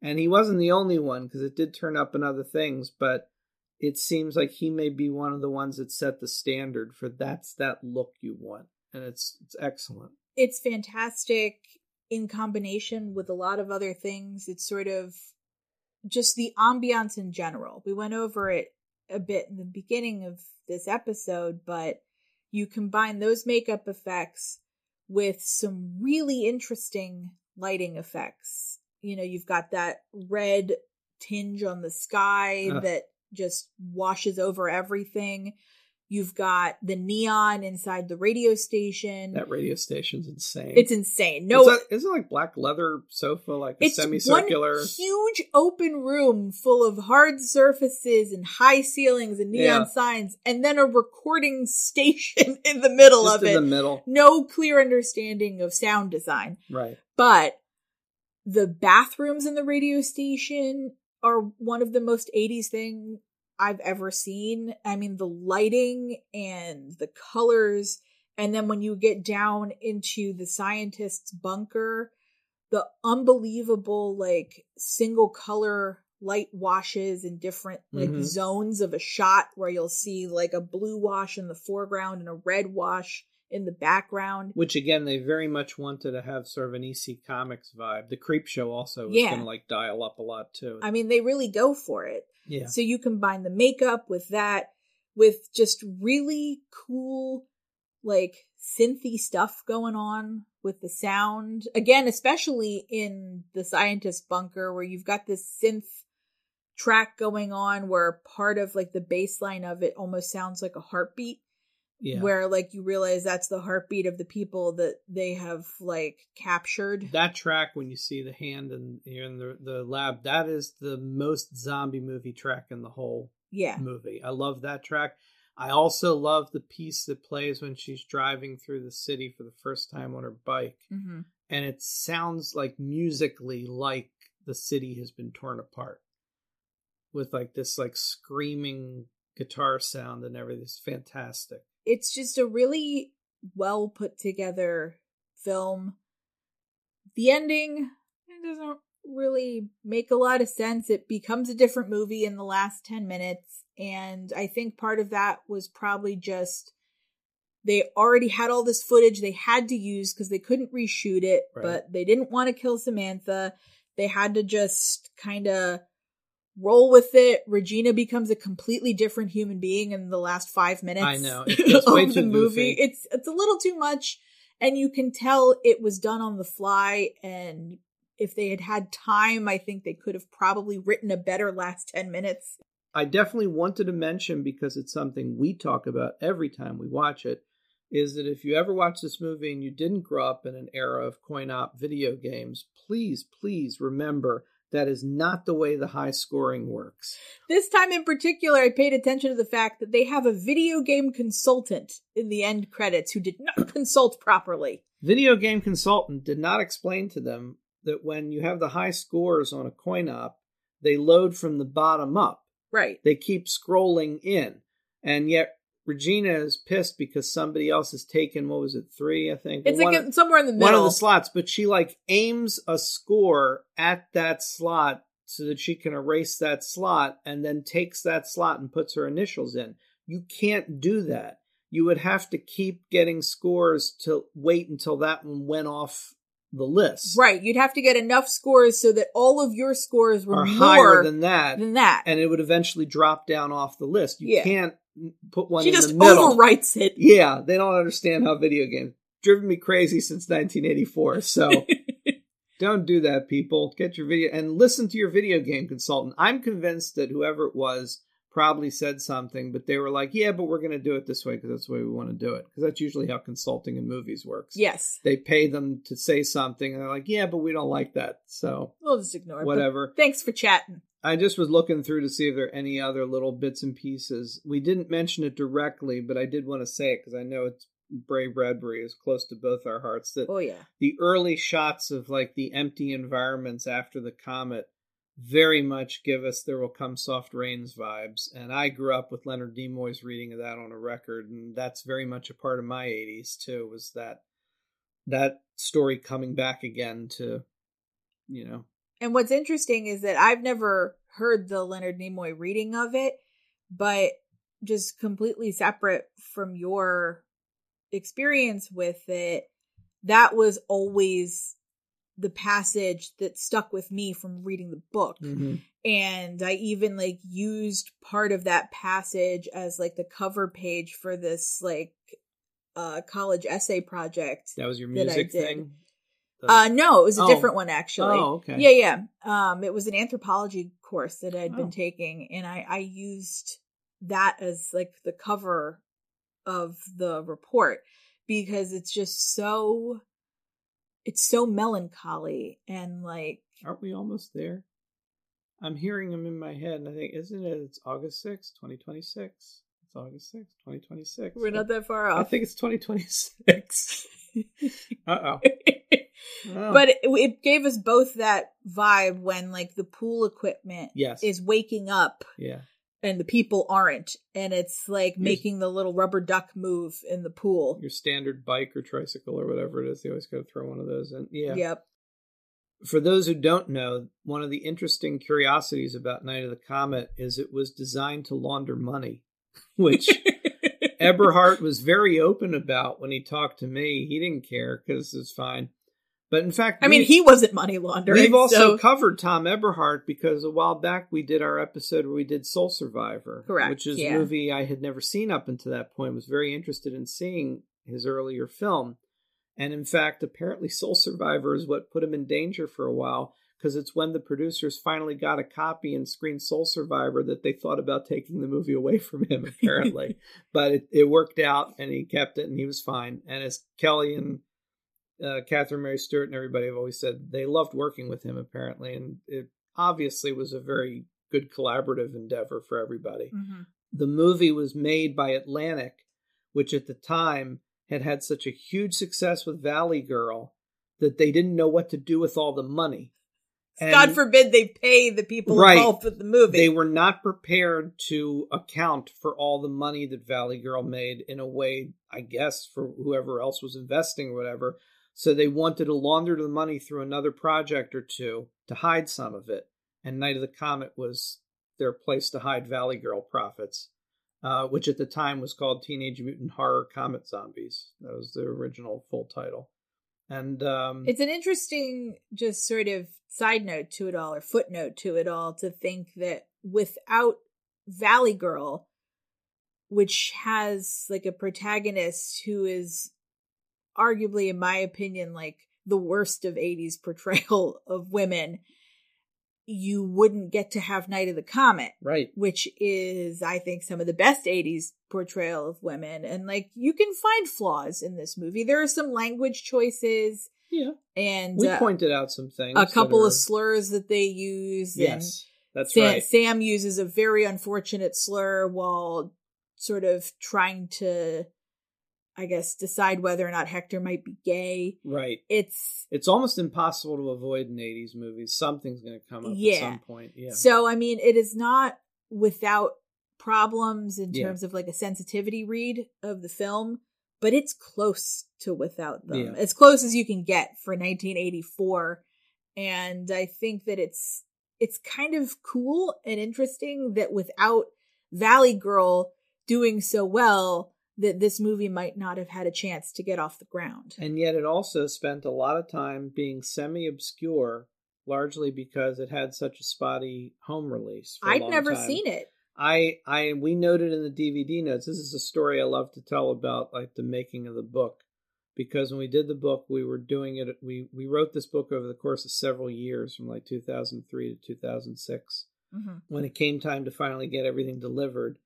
And he wasn't the only one because it did turn up in other things, but it seems like he may be one of the ones that set the standard for that's that look you want. And it's it's excellent. it's fantastic in combination with a lot of other things. It's sort of just the ambiance in general. We went over it a bit in the beginning of this episode, but you combine those makeup effects with some really interesting lighting effects. You know, you've got that red tinge on the sky Ugh. that just washes over everything. You've got the neon inside the radio station. That radio station's insane. It's insane. No, It's isn't it like black leather sofa, like a it's semicircular? one huge open room full of hard surfaces and high ceilings and neon Yeah. signs, and then a recording station in the middle Just of in it. the middle. No clear understanding of sound design, Right. but the bathrooms in the radio station are one of the most 80s thing I've ever seen. I mean, the lighting and the colors. And then when you get down into the scientist's bunker, the unbelievable, like, single color light washes in different, like, Mhm. zones of a shot where you'll see, like, a blue wash in the foreground and a red wash in the background. Which again, they very much wanted to have sort of an EC Comics vibe. The Creepshow also was Yeah. going to like dial up a lot too. I mean, they really go for it. yeah. So you combine the makeup with that, with just really cool, like synthy stuff going on with the sound. Again, especially in the scientist bunker where you've got this synth track going on where part of like the bass line of it almost sounds like a heartbeat. Yeah. Where like you realize that's the heartbeat of the people that they have like captured. that track when you see the hand and you're in the the lab, that is the most zombie movie track in the whole yeah. movie. I love that track. I also love the piece that plays when she's driving through the city for the first time on her bike. hmm And it sounds like musically like the city has been torn apart. With like this like screaming guitar sound and everything. It's fantastic. It's just a really well put together film. The ending doesn't really make a lot of sense. It becomes a different movie in the last 10 minutes. And I think part of that was probably just they already had all this footage they had to use because they couldn't reshoot it, Right. but they didn't want to kill Samantha. They had to just kind of roll with it. Regina becomes a completely different human being in the last five minutes. I know. It's way too the movie. goofy. It's it's a little too much, and you can tell it was done on the fly. And if they had had time, I think they could have probably written a better last ten minutes. I definitely wanted to mention because it's something we talk about every time we watch it is that if you ever watch this movie and you didn't grow up in an era of coin op video games, please, please remember that is not the way the high scoring works. This time in particular, I paid attention to the fact that they have a video game consultant in the end credits who did not consult properly. Video game consultant did not explain to them that when you have the high scores on a coin op, they load from the bottom up. Right. They keep scrolling in. And yet Regina is pissed because somebody else has taken what was it, three, I think. It's One like of- a- somewhere in the middle. one of the slots, but she like aims a score at that slot so that she can erase that slot and then takes that slot and puts her initials in. You can't do that. You would have to keep getting scores to wait until that one went off the list. Right. You'd have to get enough scores so that all of your scores were higher than that. than that. And it would eventually drop down off the list. You Yeah. can't put one she in just the middle. overwrites it. Yeah, they don't understand how video games driven me crazy since 1984. So don't do that, people. Get your video and listen to your video game consultant. I'm convinced that whoever it was probably said something, but they were like, "Yeah, but we're going to do it this way because that's the way we want to do it." Because that's usually how consulting in movies works. Yes. They pay them to say something, and they're like, "Yeah, but we don't like that." So We'll just ignore it. whatever. Thanks for chatting. I just was looking through to see if there are any other little bits and pieces. We didn't mention it directly, but I did want to say it because I know it's Ray Bradbury is close to both our hearts. That Oh yeah. the early shots of like the empty environments after the comet, very much give us "There Will Come Soft Rains" vibes, and I grew up with Leonard Nimoy's reading of that on a record, and that's very much a part of my '80s too. Was that that story coming back again to, you know, And what's interesting is that I've never heard the Leonard Nimoy reading of it, but just completely separate from your experience with it, that was always the passage that stuck with me from reading the book. And I even like used part of that passage as like the cover page for this like uh college essay project. that was your that I music did. thing. The- Uh no, it was a Oh. different one actually. Oh, okay. Yeah, yeah. Um it was an anthropology course that I'd Oh. been taking and I I used that as like the cover of the report because it's just so it's so melancholy and like Aren't we almost there? I'm hearing them in my head, and I think, isn't it? It's August sixth, 2026. It's August sixth, 2026. we're not that far off I think it's 2026. uh oh. but it, it gave us both that vibe when like the pool equipment Yes. is waking up yeah. and the people aren't and it's like making the little rubber duck move in the pool Your standard bike or tricycle or whatever it is, they always got to throw one of those in. Yeah. yep For those who don't know, one of the interesting curiosities about Night of the Comet is it was designed to launder money, which Eberhardt was very open about when he talked to me. He didn't care because it's fine. But in fact, i mean he wasn't money laundering We've also so- covered Thom Eberhardt because a while back we did our episode where we did Sole Survivor, Correct, which is yeah. a movie I had never seen up until that point. Was very interested in seeing his earlier film, and in fact, apparently Sole Survivor is what put him in danger for a while because it's when the producers finally got a copy and screened Sole Survivor that they thought about taking the movie away from him. Apparently, but it, it worked out and he kept it and he was fine. And as Kelli and uh, Catherine Mary Stewart and everybody have always said they loved working with him apparently, and it obviously was a very good collaborative endeavor for everybody. Mhm. The movie was made by Atlantic, which at the time had had such a huge success with Valley Girl that they didn't know what to do with all the money. And god forbid they pay the people Right. involved with the movie They were not prepared to account for all the money that Valley Girl made in a way, I guess, for whoever else was investing or whatever. So they wanted to launder the money through another project or two to hide some of it. And Night of the Comet was their place to hide Valley Girl profits, uh, which at the time was called Teenage Mutant Horror Comet Zombies. That was the original full title. And um, it's an interesting just sort of side note to it all or footnote to it all to think that without valley girl which has like a protagonist who is arguably in my opinion like the worst of 80s portrayal of women you wouldn't get to have night of the comet right. which is i think some of the best 80s portrayal of women and like you can find flaws in this movie there are some language choices Yeah. and We uh, pointed out some things. a couple are- of slurs that they use Yes. and That's Sam, right. Sam uses a very unfortunate slur while sort of trying to i guess decide whether or not hector might be gay Right. it's It's almost impossible to avoid in 80s movies. Something's going to come up Yeah. at some point. Yeah. So I mean, it is not without problems in Yeah. terms of like a sensitivity read of the film, but it's close to without them. Yeah. As close as you can get for 1984. And I think that it's it's kind of cool and interesting that without Valley Girl doing so well, that this movie might not have had a chance to get off the ground. and yet it also spent a lot of time being semi obscure, largely because it had such a spotty home release. for a I'd never time. seen it. I I we noted in the DVD notes. This is a story I love to tell about, like the making of the book, because when we did the book, we were doing it. We we wrote this book over the course of several years, from like 2003 to 2006. Mhm. When it came time to finally get everything delivered,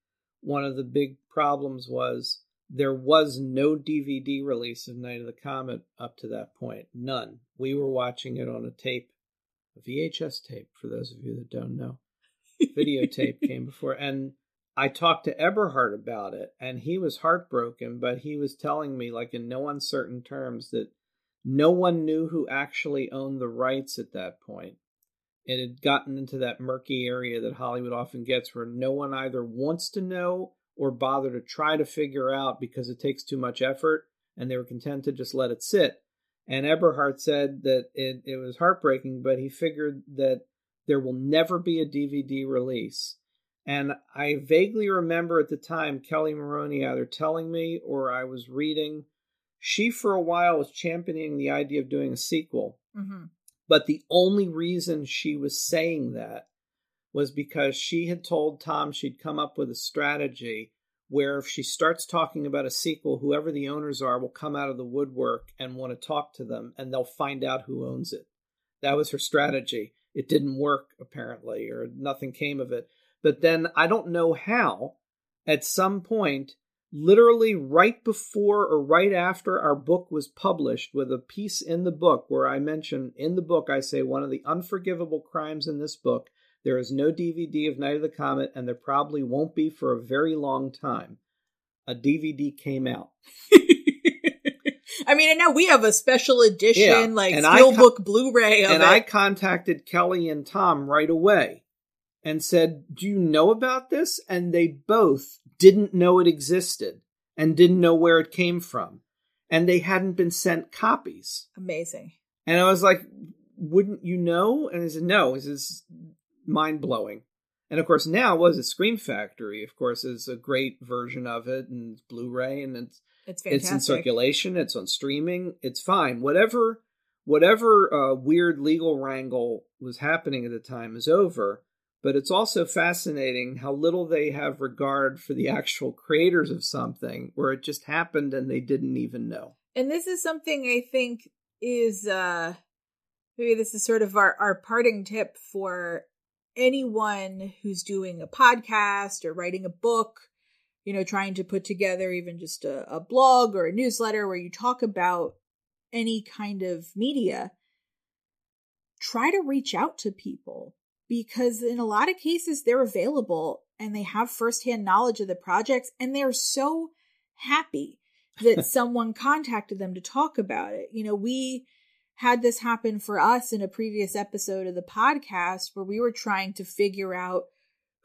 one of the big problems was there was no DVD release of Night of the Comet up to that point. None. We were watching it on a tape, a VHS tape. For those of you that don't know videotape came before and I talked to Eberhardt about it and he was heartbroken, but he was telling me like in no uncertain terms that no one knew who actually owned the rights at that point. It had gotten into that murky area that Hollywood often gets where no one either wants to know or bother to try to figure out because it takes too much effort and they were content to just let it sit. And Eberhardt said that it, it was heartbreaking, but he figured that there will never be a DVD release. And I vaguely remember at the time Kelli Maroney either telling me or I was reading. She, for a while, was championing the idea of doing a sequel. Mm-hmm. But the only reason she was saying that was because she had told Thom she'd come up with a strategy where if she starts talking about a sequel, whoever the owners are will come out of the woodwork and want to talk to them and they'll find out who owns it. That was her strategy. It didn't work, apparently, or nothing came of it. But then I don't know how, at some point, literally right before or right after our book was published, with a piece in the book where I mention in the book, I say one of the unforgivable crimes in this book there is no DVD of Night of the Comet, and there probably won't be for a very long time. A DVD came out. I mean, and now we have a special edition, Yeah, like and I co- steelbook Blu-ray of and it. I contacted Kelli and Thom right away and said, Do you know about this? And they both didn't know it existed and didn't know where it came from. And they hadn't been sent copies. Amazing. And I was like, Wouldn't you know? And he said, No, this is mind blowing. And of course, now was a Scream Factory, of course, is a great version of it and it's Blu ray and it's It's it's in circulation it's on streaming it's fine whatever whatever uh, weird legal wrangle was happening at the time is over but it's also fascinating how little they have regard for the actual creators of something where it just happened and they didn't even know And this is something I think is uh maybe this is sort of our, our parting tip for anyone who's doing a podcast or writing a book, you know, trying to put together even just a, a blog or a newsletter where you talk about any kind of media. Try to reach out to people because in a lot of cases they're available and they have firsthand knowledge of the projects and they're so happy that someone contacted them to talk about it. You know, we had this happen for us in a previous episode of the podcast where we were trying to figure out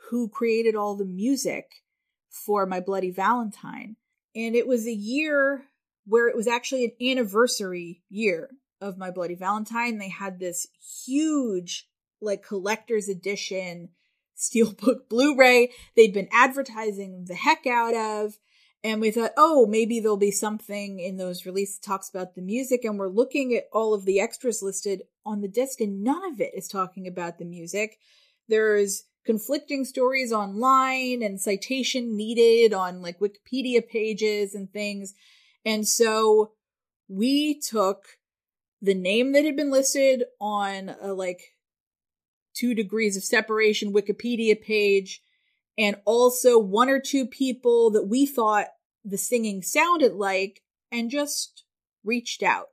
who created all the music for My Bloody Valentine. And it was a year where it was actually an anniversary year of My Bloody Valentine. They had this huge, like, collector's edition steelbook Blu ray they'd been advertising the heck out of. And we thought, oh, maybe there'll be something in those release talks about the music. And we're looking at all of the extras listed on the disc, and none of it is talking about the music. There's conflicting stories online and citation needed on like Wikipedia pages and things. And so we took the name that had been listed on a like two degrees of separation Wikipedia page and also one or two people that we thought the singing sounded like and just reached out.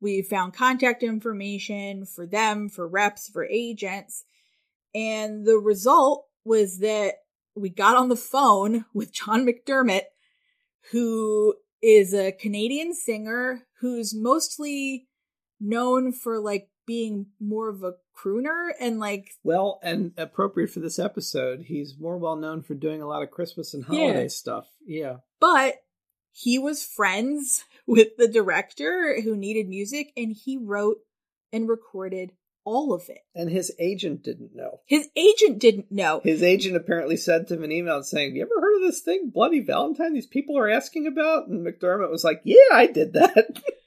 We found contact information for them, for reps, for agents. And the result was that we got on the phone with John McDermott, who is a Canadian singer who's mostly known for like being more of a crooner and like well and appropriate for this episode he's more well known for doing a lot of christmas and holiday Yeah. stuff yeah but he was friends with the director who needed music and he wrote and recorded all of it. and his agent didn't know His agent didn't know. His agent apparently sent him an email saying, "You ever heard of this thing, Bloody Valentine? These people are asking about." And McDermott was like, "Yeah, I did that."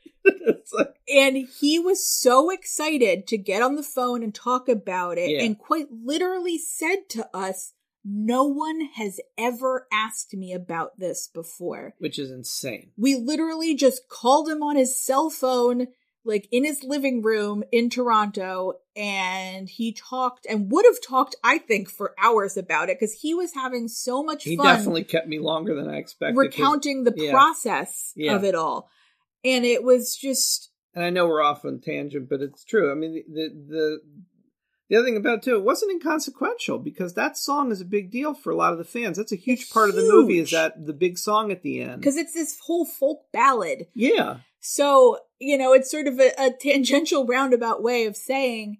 like, And he was so excited to get on the phone and talk about it Yeah. and quite literally said to us, No one has ever asked me about this before. which is insane. We literally just called him on his cell phone, like in his living room in Toronto, and he talked and would have talked, I think, for hours about it because he was having so much He fun definitely kept me longer than I expected. recounting the yeah. process Yeah. of it all. And it was just and I know we're off on tangent, but it's true. I mean, the the the, the other thing about it too, it wasn't inconsequential because that song is a big deal for a lot of the fans. That's a huge It's part of the movie. Is that the big song at the end? because it's this whole folk ballad. yeah, So, you know, it's sort of a, a tangential roundabout way of saying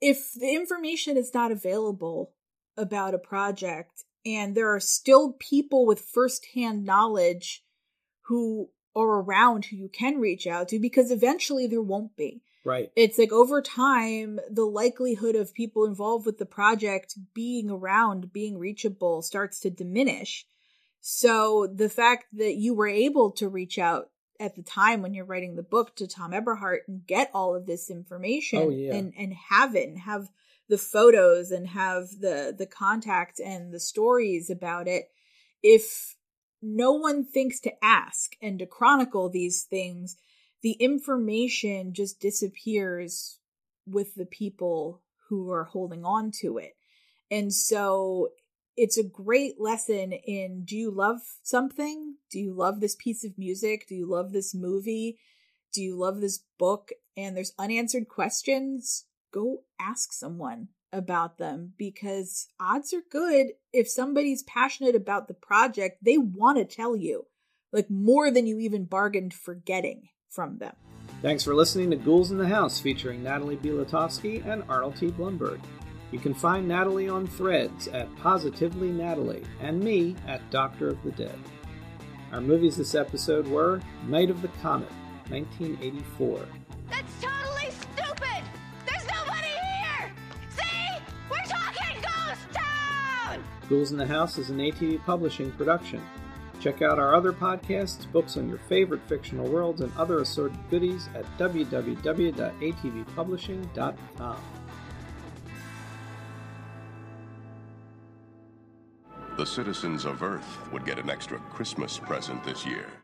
if the information is not available about a project and there are still people with firsthand knowledge who are around who you can reach out to because eventually there won't be. Right. It's like over time, the likelihood of people involved with the project being around, being reachable starts to diminish. So the fact that you were able to reach out at the time when you're writing the book to Thom Eberhardt and get all of this information Oh, yeah. and, and have it and have the photos and have the the contact and the stories about it if no one thinks to ask and to chronicle these things the information just disappears with the people who are holding on to it. And so it's a great lesson in do you love something? Do you love this piece of music? Do you love this movie? Do you love this book? And there's unanswered questions. Go ask someone about them because odds are good if somebody's passionate about the project, they want to tell you, like more than you even bargained for getting from them. Thanks for listening to Ghouls in the House featuring Natalie Bielotowski and Arnold T. Blumberg. You can find Natalie on threads at Positively Natalie and me at Doctor of the Dead. Our movies this episode were Night of the Comet, 1984. That's totally Ghouls in the House is an ATB publishing production. Check out our other podcasts, books on your favorite fictional worlds, and other assorted goodies at www.atbpublishing.com. The citizens of Earth would get an extra Christmas present this year.